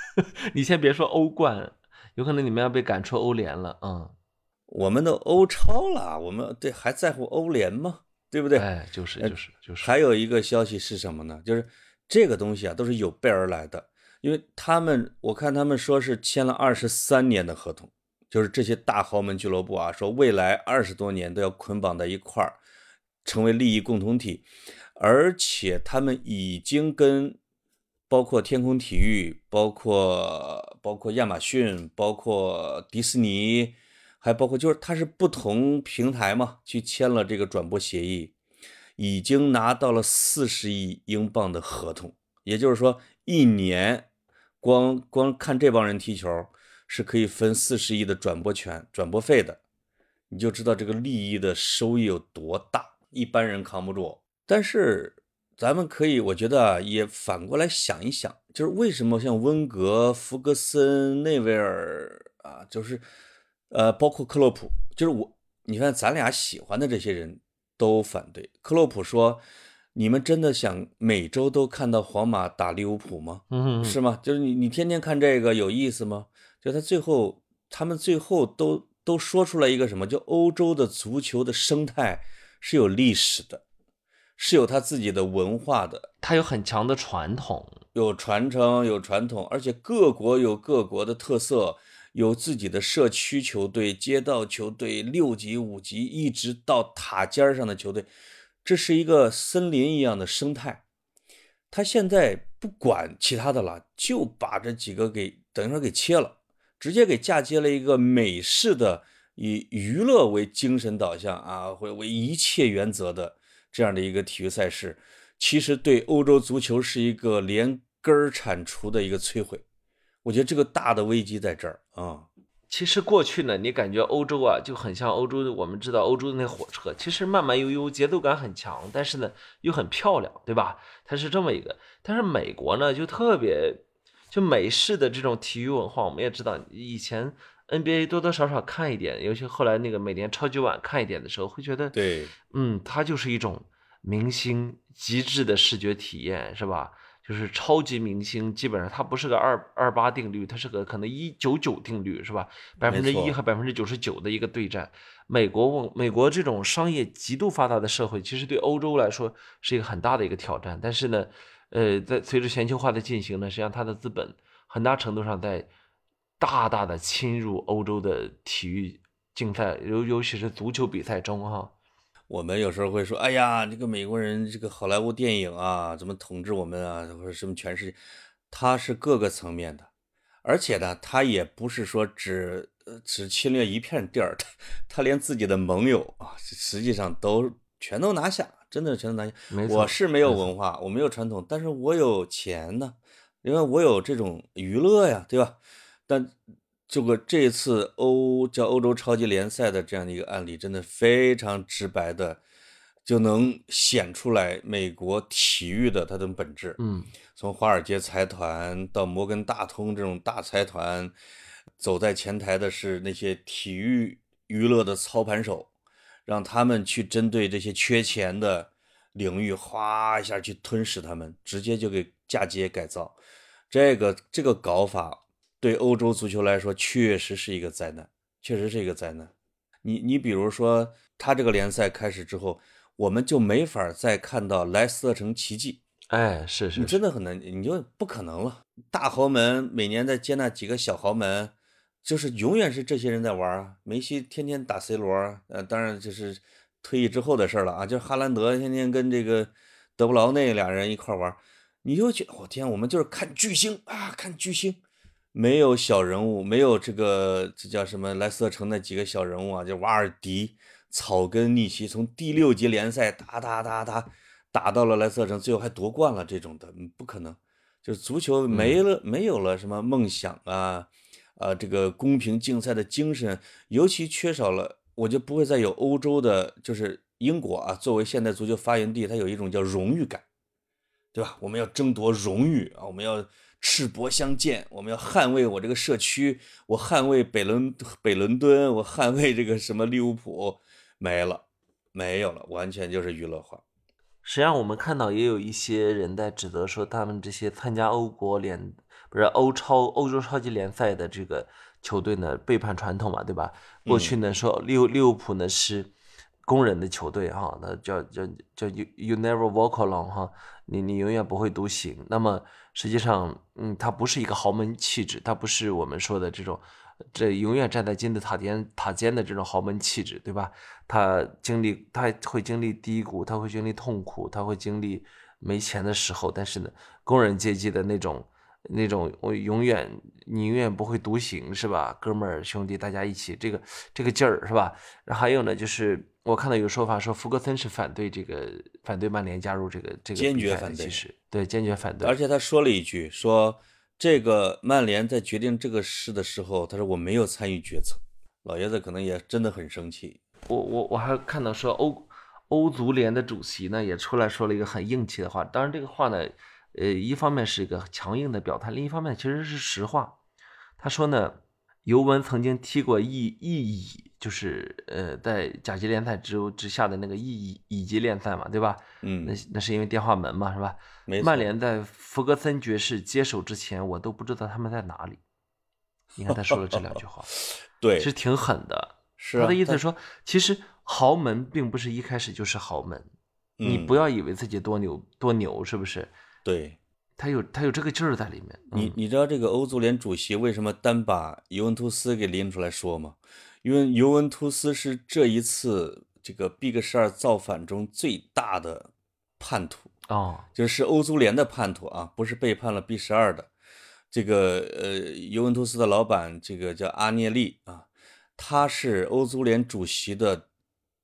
你先别说欧冠，有可能你们要被赶出欧联了。嗯，我们都欧超了，我们对还在乎欧联吗？对不对？哎，就是呃就是就是，还有一个消息是什么呢？就是这个东西啊，都是有备而来的，因为他们我看他们说是签了二十三年的合同，就是这些大豪门俱乐部啊，说未来二十多年都要捆绑在一块儿，成为利益共同体，而且他们已经跟包括天空体育、包括包括亚马逊、包括迪士尼，还包括就是它是不同平台嘛，去签了这个转播协议，已经拿到了四十亿英镑的合同，也就是说一年光光看这帮人踢球是可以分四十亿的转播权、转播费的，你就知道这个利益的收益有多大，一般人扛不住。但是咱们可以，我觉得啊，也反过来想一想，就是为什么像温格、弗格森、内维尔啊，就是呃，包括克洛普，就是我，你看咱俩喜欢的这些人都反对。克洛普说：“你们真的想每周都看到皇马打利物浦吗？嗯，是吗？就是你你天天看这个有意思吗？就他最后，他们最后都都说出来一个什么？就欧洲的足球的生态是有历史的，是有他自己的文化的，它有很强的传统。有传承，有传统，而且各国有各国的特色，有自己的社区球队、街道球队、六级、五级，一直到塔尖上的球队，这是一个森林一样的生态。他现在不管其他的了，就把这几个给等于说给切了，直接给嫁接了一个美式的以娱乐为精神导向啊，会为一切原则的这样的一个体育赛事。其实对欧洲足球是一个连根儿铲除的一个摧毁。我觉得这个大的危机在这儿啊、其实过去呢，你感觉欧洲啊就很像欧洲，我们知道欧洲的那火车，其实慢慢悠悠，节奏感很强，但是呢又很漂亮，对吧？它是这么一个。但是美国呢就特别，就美式的这种体育文化，我们也知道，以前 NBA 多多少少看一点，尤其后来那个每年超级碗看一点的时候，会觉得，对，嗯，它就是一种明星极致的视觉体验，是吧？就是超级明星，基本上它不是个二二八定律，它是个可能一九九定律，是吧？百分之一和百分之九十九的一个对战。美国美国这种商业极度发达的社会，其实对欧洲来说是一个很大的一个挑战。但是呢，呃，在随着全球化的进行呢，实际上它的资本很大程度上在大大的侵入欧洲的体育竞赛，尤尤其是足球比赛中哈。我们有时候会说，哎呀，这个美国人这个好莱坞电影啊，怎么统治我们啊，或者什么全世界，他是各个层面的，而且呢，他也不是说只呃只侵略一片地儿，他他连自己的盟友啊，实际上都全都拿下，真的全都拿下。我是没有文化，我没有传统，但是我有钱呢，因为我有这种娱乐呀，对吧？但这个这次欧叫欧洲超级联赛的这样的一个案例，真的非常直白的就能显出来美国体育的它的本质。嗯，从华尔街财团到摩根大通这种大财团，走在前台的是那些体育娱乐的操盘手，让他们去针对这些缺钱的领域，哗一下去吞噬他们，直接就给嫁接改造。这个这个搞法对欧洲足球来说确实是一个灾难，确实是一个灾难。你你比如说，他这个联赛开始之后，我们就没法再看到莱斯特城奇迹。哎，是是你真的很难，你就不可能了。大豪门每年再接纳几个小豪门，就是永远是这些人在玩啊。梅西天天打 C 罗儿，呃，当然就是退役之后的事了啊。就是哈兰德天天跟这个德布劳内俩人一块玩，你就觉得我、天，我们就是看巨星啊，看巨星，没有小人物，没有这个这叫什么莱斯特城那几个小人物啊，就瓦尔迪、草根逆袭，从第六级联赛打打打打打到了莱斯特城，最后还夺冠了，这种的嗯不可能。就是足球没了，没有了什么梦想啊，啊，这个公平竞赛的精神，尤其缺少了，我就不会再有欧洲的，就是英国啊，作为现代足球发源地，它有一种叫荣誉感，对吧？我们要争夺荣誉啊，我们要赤膊相见，我们要捍卫我这个社区，我捍卫北伦北伦敦，我捍卫这个什么利物浦，没了，没有了，完全就是娱乐化。实际上，我们看到也有一些人在指责说，他们这些参加欧国联不是欧超、欧洲超级联赛的这个球队呢，背叛传统嘛，对吧？过去呢，说利物利物浦呢是工人的球队哈，那叫叫叫 you you never walk alone 哈，你你永远不会独行。那么实际上，嗯，它不是一个豪门气质，它不是我们说的这种。这永远站在金字塔尖塔尖的这种豪门气质，对吧？他经历，他会经历低谷，他会经历痛苦，他会经历没钱的时候。但是呢，工人阶级的那种那种，我永远你永远不会独行，是吧？哥们儿兄弟，大家一起，这个这个劲儿，是吧？然后还有呢，就是我看到有说法说，福格森是反对这个反对曼联加入这个这个坚决反对其实对坚决反对，而且他说了一句，说这个曼联在决定这个事的时候，他说我没有参与决策。老爷子可能也真的很生气。我我我还看到说欧欧足联的主席呢也出来说了一个很硬气的话，当然这个话呢，呃，一方面是一个强硬的表态，另一方面其实是实话。他说呢，尤文曾经踢过一一乙，就是呃在甲级联赛之之下的那个乙乙乙级联赛嘛，对吧？嗯那，那是因为电话门嘛，是吧？没曼联在弗格森爵士接手之前，我都不知道他们在哪里。你看他说了这两句话，对其，实挺狠的。是啊他的意思是说，其实豪门并不是一开始就是豪门，你嗯不要以为自己多牛多牛，是不是？对他有他有这个劲儿在里面。嗯你你知道这个欧足联主席为什么单把尤文图斯给拎出来说吗？因为尤文图斯是这一次这个 Big 十二造反中最大的叛徒。哦，就是欧足联的叛徒啊，不是背叛了 B 十二的。这个呃，尤文图斯的老板，这个叫阿涅利啊，他是欧足联主席的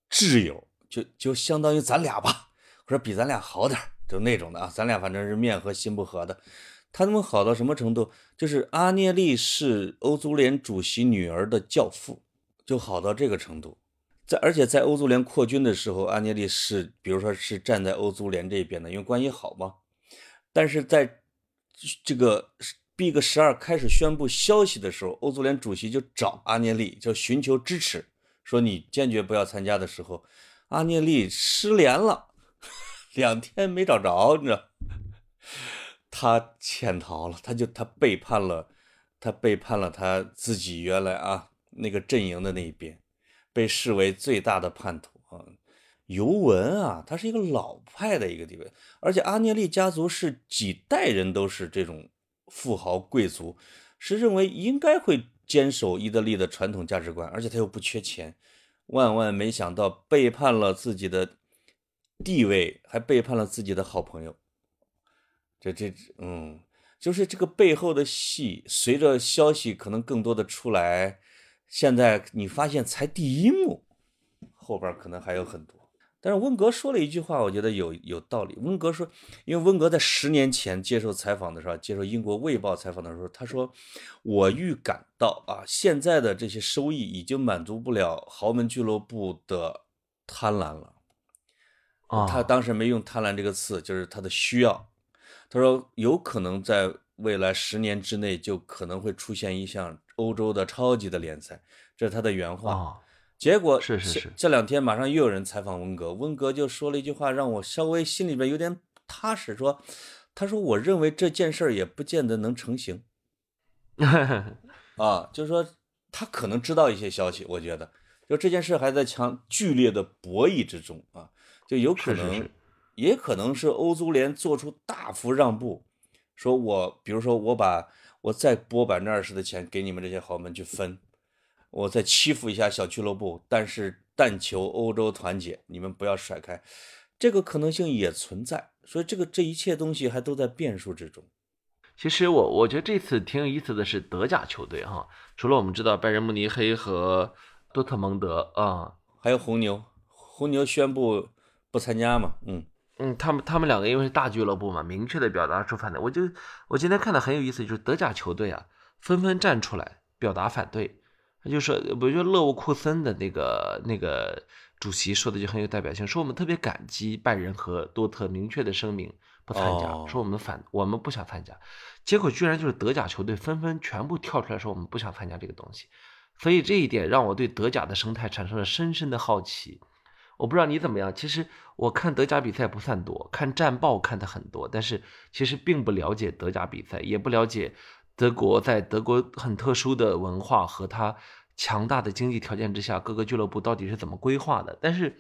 挚友，就就相当于咱俩吧，或者比咱俩好点儿，就那种的啊。咱俩反正是面和心不和的。他们好到什么程度？就是阿涅利是欧足联主席女儿的教父，就好到这个程度。在而且在欧足联扩军的时候，阿涅利是比如说是站在欧足联这边的，因为关系好嘛。但是在这个 Big 十二开始宣布消息的时候，欧足联主席就找阿涅利，就寻求支持，说你坚决不要参加的时候，阿涅利失联了，两天没找着，你知道。他潜逃了，他就他背叛了，他背叛了他自己原来啊那个阵营的那一边，被视为最大的叛徒啊。尤文啊，他是一个老派的一个地位，而且阿涅利家族是几代人都是这种富豪贵族，是认为应该会坚守意大利的传统价值观，而且他又不缺钱，万万没想到背叛了自己的地位，还背叛了自己的好朋友。这这嗯，就是这个背后的戏，随着消息可能更多的出来，现在你发现才第一幕，后边可能还有很多。但是温格说了一句话，我觉得有有道理。温格说，因为温格在十年前接受采访的时候，接受英国《卫报》采访的时候，他说：“我预感到啊，现在的这些收益已经满足不了豪门俱乐部的贪婪了。”啊，他当时没用“贪婪”这个词，就是他的需要。他说，有可能在未来十年之内，就可能会出现一项欧洲的超级的联赛，这是他的原话。啊，结果是是是这这两天马上又有人采访温格，温格就说了一句话，让我稍微心里边有点踏实，说，他说我认为这件事儿也不见得能成型 啊，就是说他可能知道一些消息，我觉得就这件事还在强剧烈的博弈之中啊，就有可能，是是是也可能是欧足联做出大幅让步，说我比如说我把我再拨百分之二十的钱给你们这些豪门去分，我再欺负一下小俱乐部，但是但求欧洲团结，你们不要甩开，这个可能性也存在。所以这个这一切东西还都在变数之中。其实我我觉得这次挺有意思的是德甲球队哈，除了我们知道拜仁慕尼黑和多特蒙德啊，还有红牛，红牛宣布不参加嘛，嗯。嗯，他们他们两个因为是大俱乐部嘛，明确的表达出反对。我就我今天看的很有意思，就是德甲球队啊，纷纷站出来表达反对。他就说，我觉得勒沃库森的那个那个主席说的就很有代表性，说我们特别感激拜仁和多特明确的声明不参加，哦说我们反我们不想参加。结果居然就是德甲球队纷纷全部跳出来说我们不想参加这个东西。所以这一点让我对德甲的生态产生了深深的好奇。我不知道你怎么样，其实我看德甲比赛不算多，看战报看的很多，但是其实并不了解德甲比赛，也不了解德国在德国很特殊的文化和它强大的经济条件之下，各个俱乐部到底是怎么规划的。但是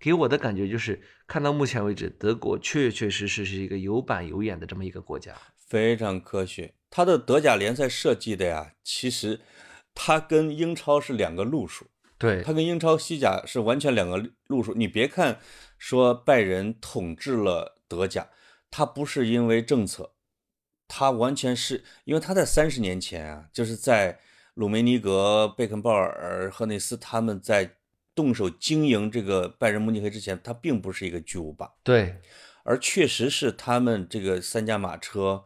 给我的感觉就是，看到目前为止，德国确确实实是一个有板有眼的这么一个国家。非常科学。它的德甲联赛设计的呀，其实它跟英超是两个路数，对它跟英超、西甲是完全两个路数。你别看说拜仁统治了德甲，它不是因为政策，它完全是因为他在三十年前啊，就是在鲁梅尼格、贝肯鲍尔、赫内斯他们在动手经营这个拜仁慕尼黑之前，它并不是一个巨无霸。对而确实是他们这个三驾马车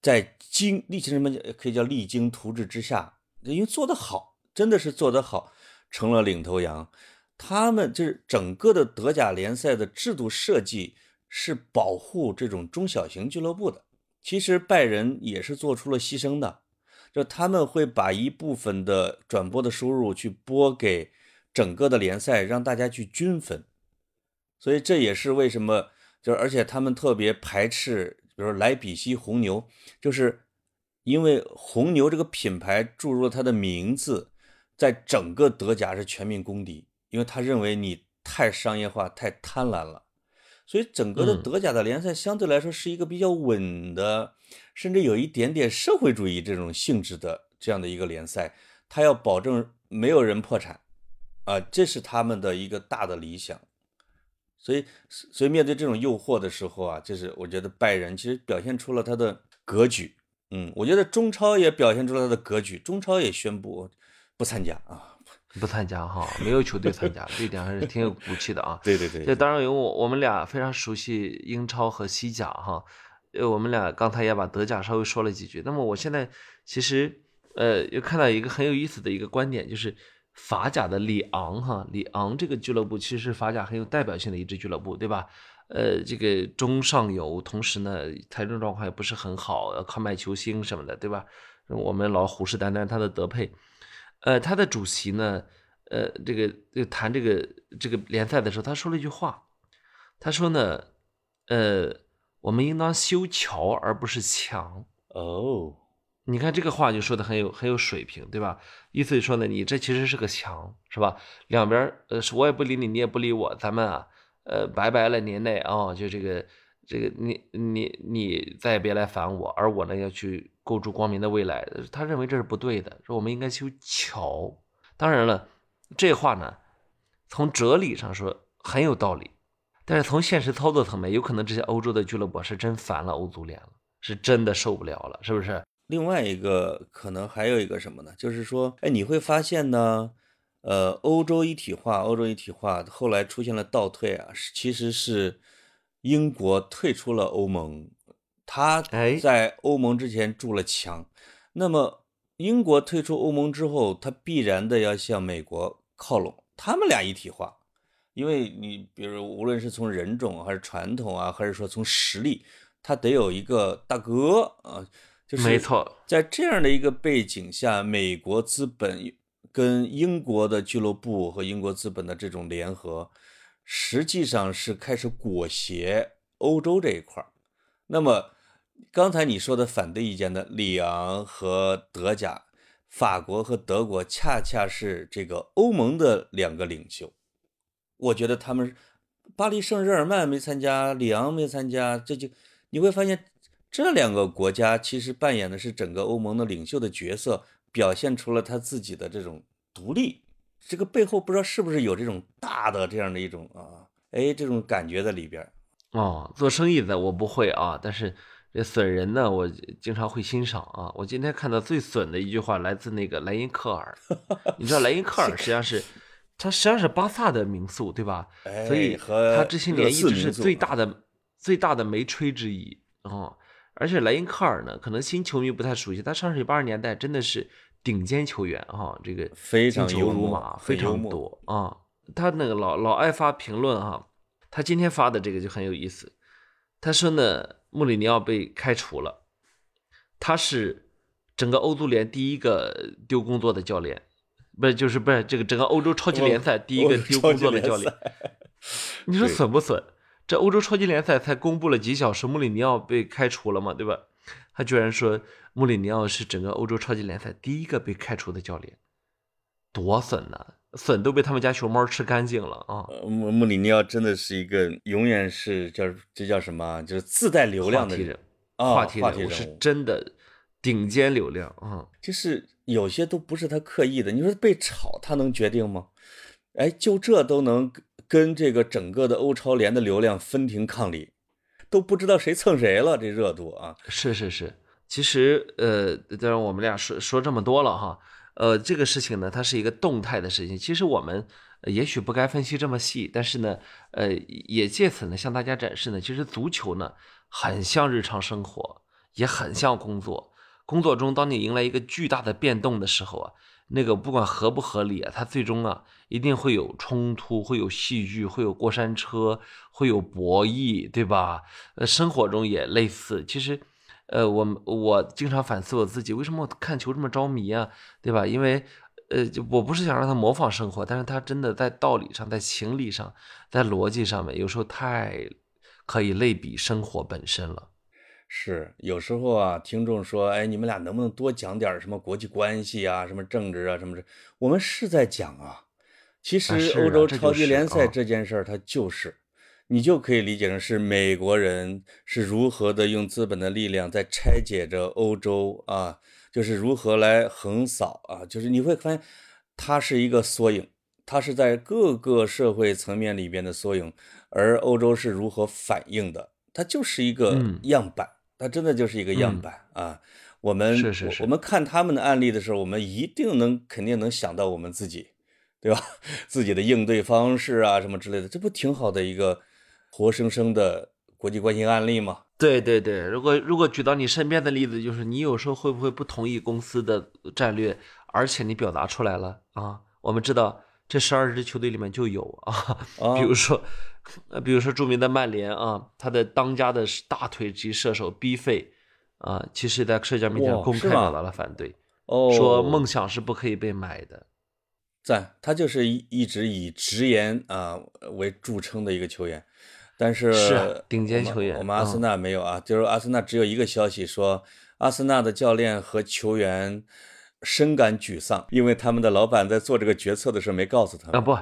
在经历经什么可以叫励精图治之下，因为做得好，真的是做得好，成了领头羊。他们就是整个的德甲联赛的制度设计是保护这种中小型俱乐部的。其实拜仁也是做出了牺牲的，就他们会把一部分的转播的收入去拨给整个的联赛，让大家去均分。所以这也是为什么，就是而且他们特别排斥，比如莱比锡红牛，就是因为红牛这个品牌注入了它的名字，在整个德甲是全民公敌，因为他认为你太商业化、太贪婪了。所以整个的嗯德甲的联赛相对来说是一个比较稳的，甚至有一点点社会主义这种性质的这样的一个联赛，他要保证没有人破产，啊，这是他们的一个大的理想。所以，所以面对这种诱惑的时候啊，就是我觉得拜仁其实表现出了他的格局。嗯，我觉得中超也表现出了他的格局，中超也宣布不参加啊。不参加哈，没有球队参加，这一点还是挺有骨气的啊。对对对这当然，因为我我们俩非常熟悉英超和西甲哈，呃，我们俩刚才也把德甲稍微说了几句。那么我现在其实呃又看到一个很有意思的一个观点，就是法甲的里昂哈，里昂这个俱乐部其实是法甲很有代表性的一支俱乐部，对吧？呃，这个中上游，同时呢财政状况也不是很好，要靠卖球星什么的，对吧？我们老虎视眈眈他的德佩。呃，他的主席呢，呃，这个这个谈这个这个联赛的时候，他说了一句话，他说呢，呃，我们应当修桥而不是墙。哦，你看这个话就说的很有很有水平，对吧？意思是说呢，你这其实是个墙，是吧？两边儿呃，是我也不理你，你也不理我，咱们啊，呃，拜拜了年内啊、就这个这个你你你再也别来烦我，而我呢要去构筑光明的未来。他认为这是不对的，说我们应该修桥。当然了，这话呢，从哲理上说很有道理，但是从现实操作层面，有可能这些欧洲的俱乐部是真烦了欧足联了，是真的受不了了，是不是？另外一个可能还有一个什么呢？就是说，哎，你会发现呢，呃，欧洲一体化，欧洲一体化后来出现了倒退啊，其实是英国退出了欧盟，他哎在欧盟之前筑了墙，那么英国退出欧盟之后，他必然的要向美国靠拢，他们俩一体化，因为你比如无论是从人种还是传统啊，还是说从实力，他得有一个大哥啊。就是没错，在这样的一个背景下，美国资本跟英国的俱乐部和英国资本的这种联合，实际上是开始裹挟欧洲这一块儿。那么，刚才你说的反对意见的里昂和德甲，法国和德国，恰恰是这个欧盟的两个领袖。我觉得他们，巴黎圣日耳曼没参加，里昂没参加，这就你会发现，这两个国家其实扮演的是整个欧盟的领袖的角色，表现出了他自己的这种独立。这个背后不知道是不是有这种大的这样的一种啊，哎，这种感觉在里边。哦，做生意的我不会啊，但是这损人呢，我经常会欣赏啊。我今天看到最损的一句话来自那个莱因克尔，你知道莱因克尔实际上是，他实际上是巴萨的名宿，对吧？哎所以和他这些年一直是最大的最大的梅吹之一哦。而且莱因克尔呢，可能新球迷不太熟悉，他上世纪八十年代真的是顶尖球员啊，这个非常进球幽默如马，非常多啊。他那个老老爱发评论哈、他今天发的这个就很有意思。他说呢，穆里尼奥被开除了，他是整个欧足联第一个丢工作的教练，不是就是不是这个整个欧洲超级联赛第一个丢工作的教练。你说损不损？这欧洲超级联赛才公布了几小时，穆里尼奥被开除了嘛，对吧？他居然说穆里尼奥是整个欧洲超级联赛第一个被开除的教练，多损呐、笋都被他们家熊猫吃干净了啊！呃穆穆里尼奥真的是一个永远是叫这叫什么啊？就是自带流量的人话题话题话人物是真的顶尖流量啊！就是有些都不是他刻意的。你说被炒，他能决定吗？哎，就这都能跟跟这个整个的欧超联的流量分庭抗礼，都不知道谁蹭谁了，这热度啊！是是是，其实呃，当然我们俩说说这么多了哈，呃，这个事情呢，它是一个动态的事情。其实我们也许不该分析这么细，但是呢，呃，也借此呢向大家展示呢，其实足球呢很像日常生活，也很像工作。工作中，当你迎来一个巨大的变动的时候啊，那个不管合不合理啊，它最终啊一定会有冲突，会有戏剧，会有过山车，会有博弈，对吧？呃，生活中也类似。其实，呃，我我经常反思我自己，为什么我看球这么着迷啊，对吧？因为，呃，就我不是想让他模仿生活，但是他真的在道理上、在情理上、在逻辑上面，有时候太可以类比生活本身了。是有时候啊，听众说，哎，你们俩能不能多讲点什么国际关系啊，什么政治啊，什么这，我们是在讲啊。其实欧洲超级联赛啊这件事儿，它就是，你就可以理解成是美国人是如何的用资本的力量在拆解着欧洲啊，就是如何来横扫啊，就是你会发现，它是一个缩影，它是在各个社会层面里边的缩影，而欧洲是如何反应的，它就是一个嗯样板。它真的就是一个样嗯板、啊！我们是是是我我们看他们的案例的时候，我们一定能肯定能想到我们自己，对吧？自己的应对方式啊，什么之类的，这不挺好的一个活生生的国际关系案例吗？对对对，如果如果举到你身边的例子，就是你有时候会不会不同意公司的战略，而且你表达出来了啊？我们知道这十二支球队里面就有啊，啊 比如说，呃，比如说著名的曼联啊，他的当家的大腿级射手 B 费啊，其实在社交媒体上公开表达了反对，哦，说梦想是不可以被买的。赞，他就是一一直以直言啊为著称的一个球员，但是顶尖我们球员我们阿森嗯纳没有啊，就是阿森纳只有一个消息说，阿森纳的教练和球员深感沮丧，因为他们的老板在做这个决策的时候没告诉他们。啊不，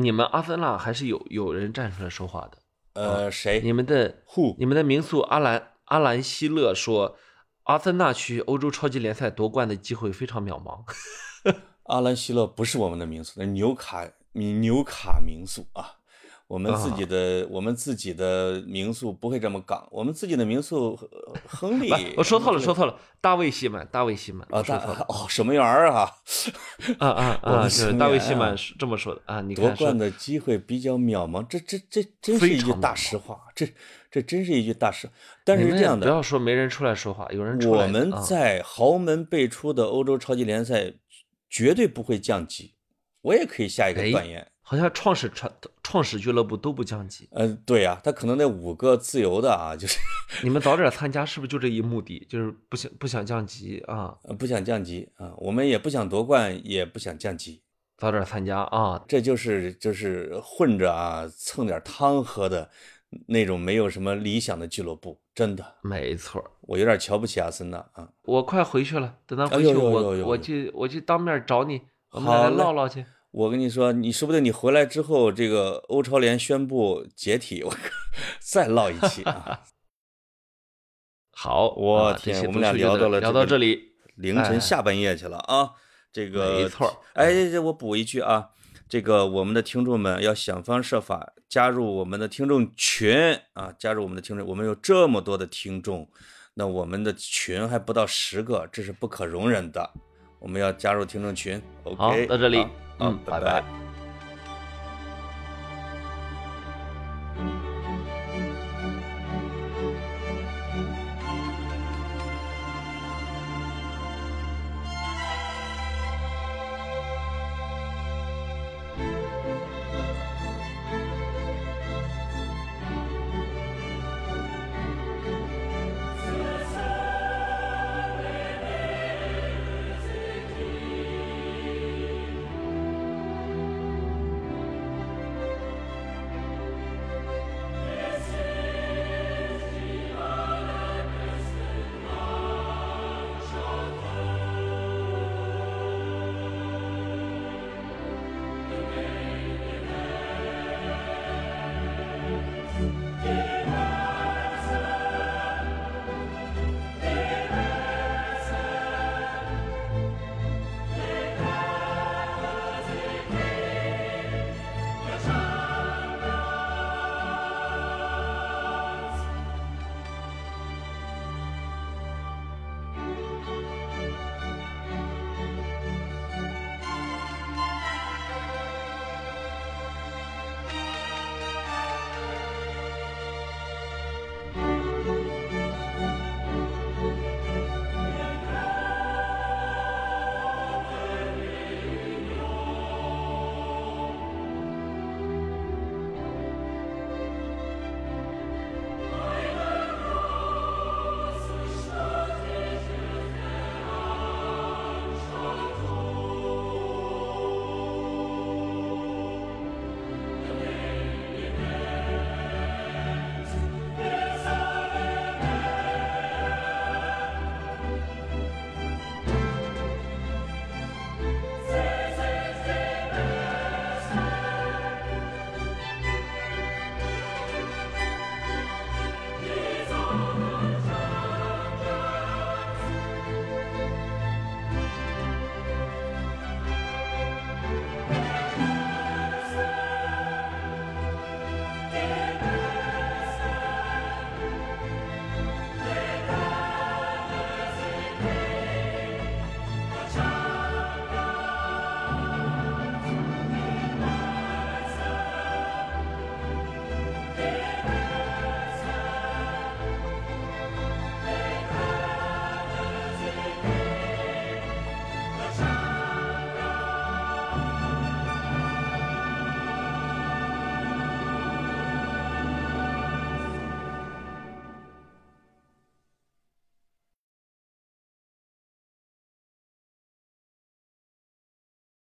你们阿森纳还是有有人站出来说话的。呃，谁？你们的 Who？你们的民宿阿兰阿兰希勒说，阿森纳去欧洲超级联赛夺冠的机会非常渺茫。阿兰希勒不是我们的民宿，那纽卡米纽卡民宿啊，我们自己的、我们自己的民宿不会这么港，我们自己的民宿呃亨利，我说错了，说错了，大卫西曼，大卫西曼，啊，说大哦什么园儿啊？啊 啊啊，是大卫员啊西曼是这么说的啊，你夺冠的机会比较渺茫，这这这真是一句大实话，这这真是一句大实。但是这样的不，要说没人出来说话，有人出来我们啊在豪门辈出的欧洲超级联赛绝对不会降级。我也可以下一个哎断言，好像创始创创始俱乐部都不降级，嗯、对呀、他可能那五个自由的啊，就是你们早点参加是不是就这一目的，就是不想不想降级啊？呃不想降级啊，我们也不想夺冠，也不想降级，早点参加啊！这就是就是混着啊蹭点汤喝的那种没有什么理想的俱乐部，真的，没错，我有点瞧不起阿森纳啊。我快回去了，等到哎呦回去我我去我去当面找你，我们俩来唠唠去。我跟你说，你说不定你回来之后，这个欧超联宣布解体，我再唠一期啊。好，我天我们俩聊到了聊到这里，凌晨哎下半夜去了啊。这个没错儿哎，这我补一句啊，这个我们的听众们要想方设法加入我们的听众群啊，加入我们的听众，我们有这么多的听众，那我们的群还不到十个，这是不可容忍的。我们要加入听众群。OK，好到这里。嗯拜拜。拜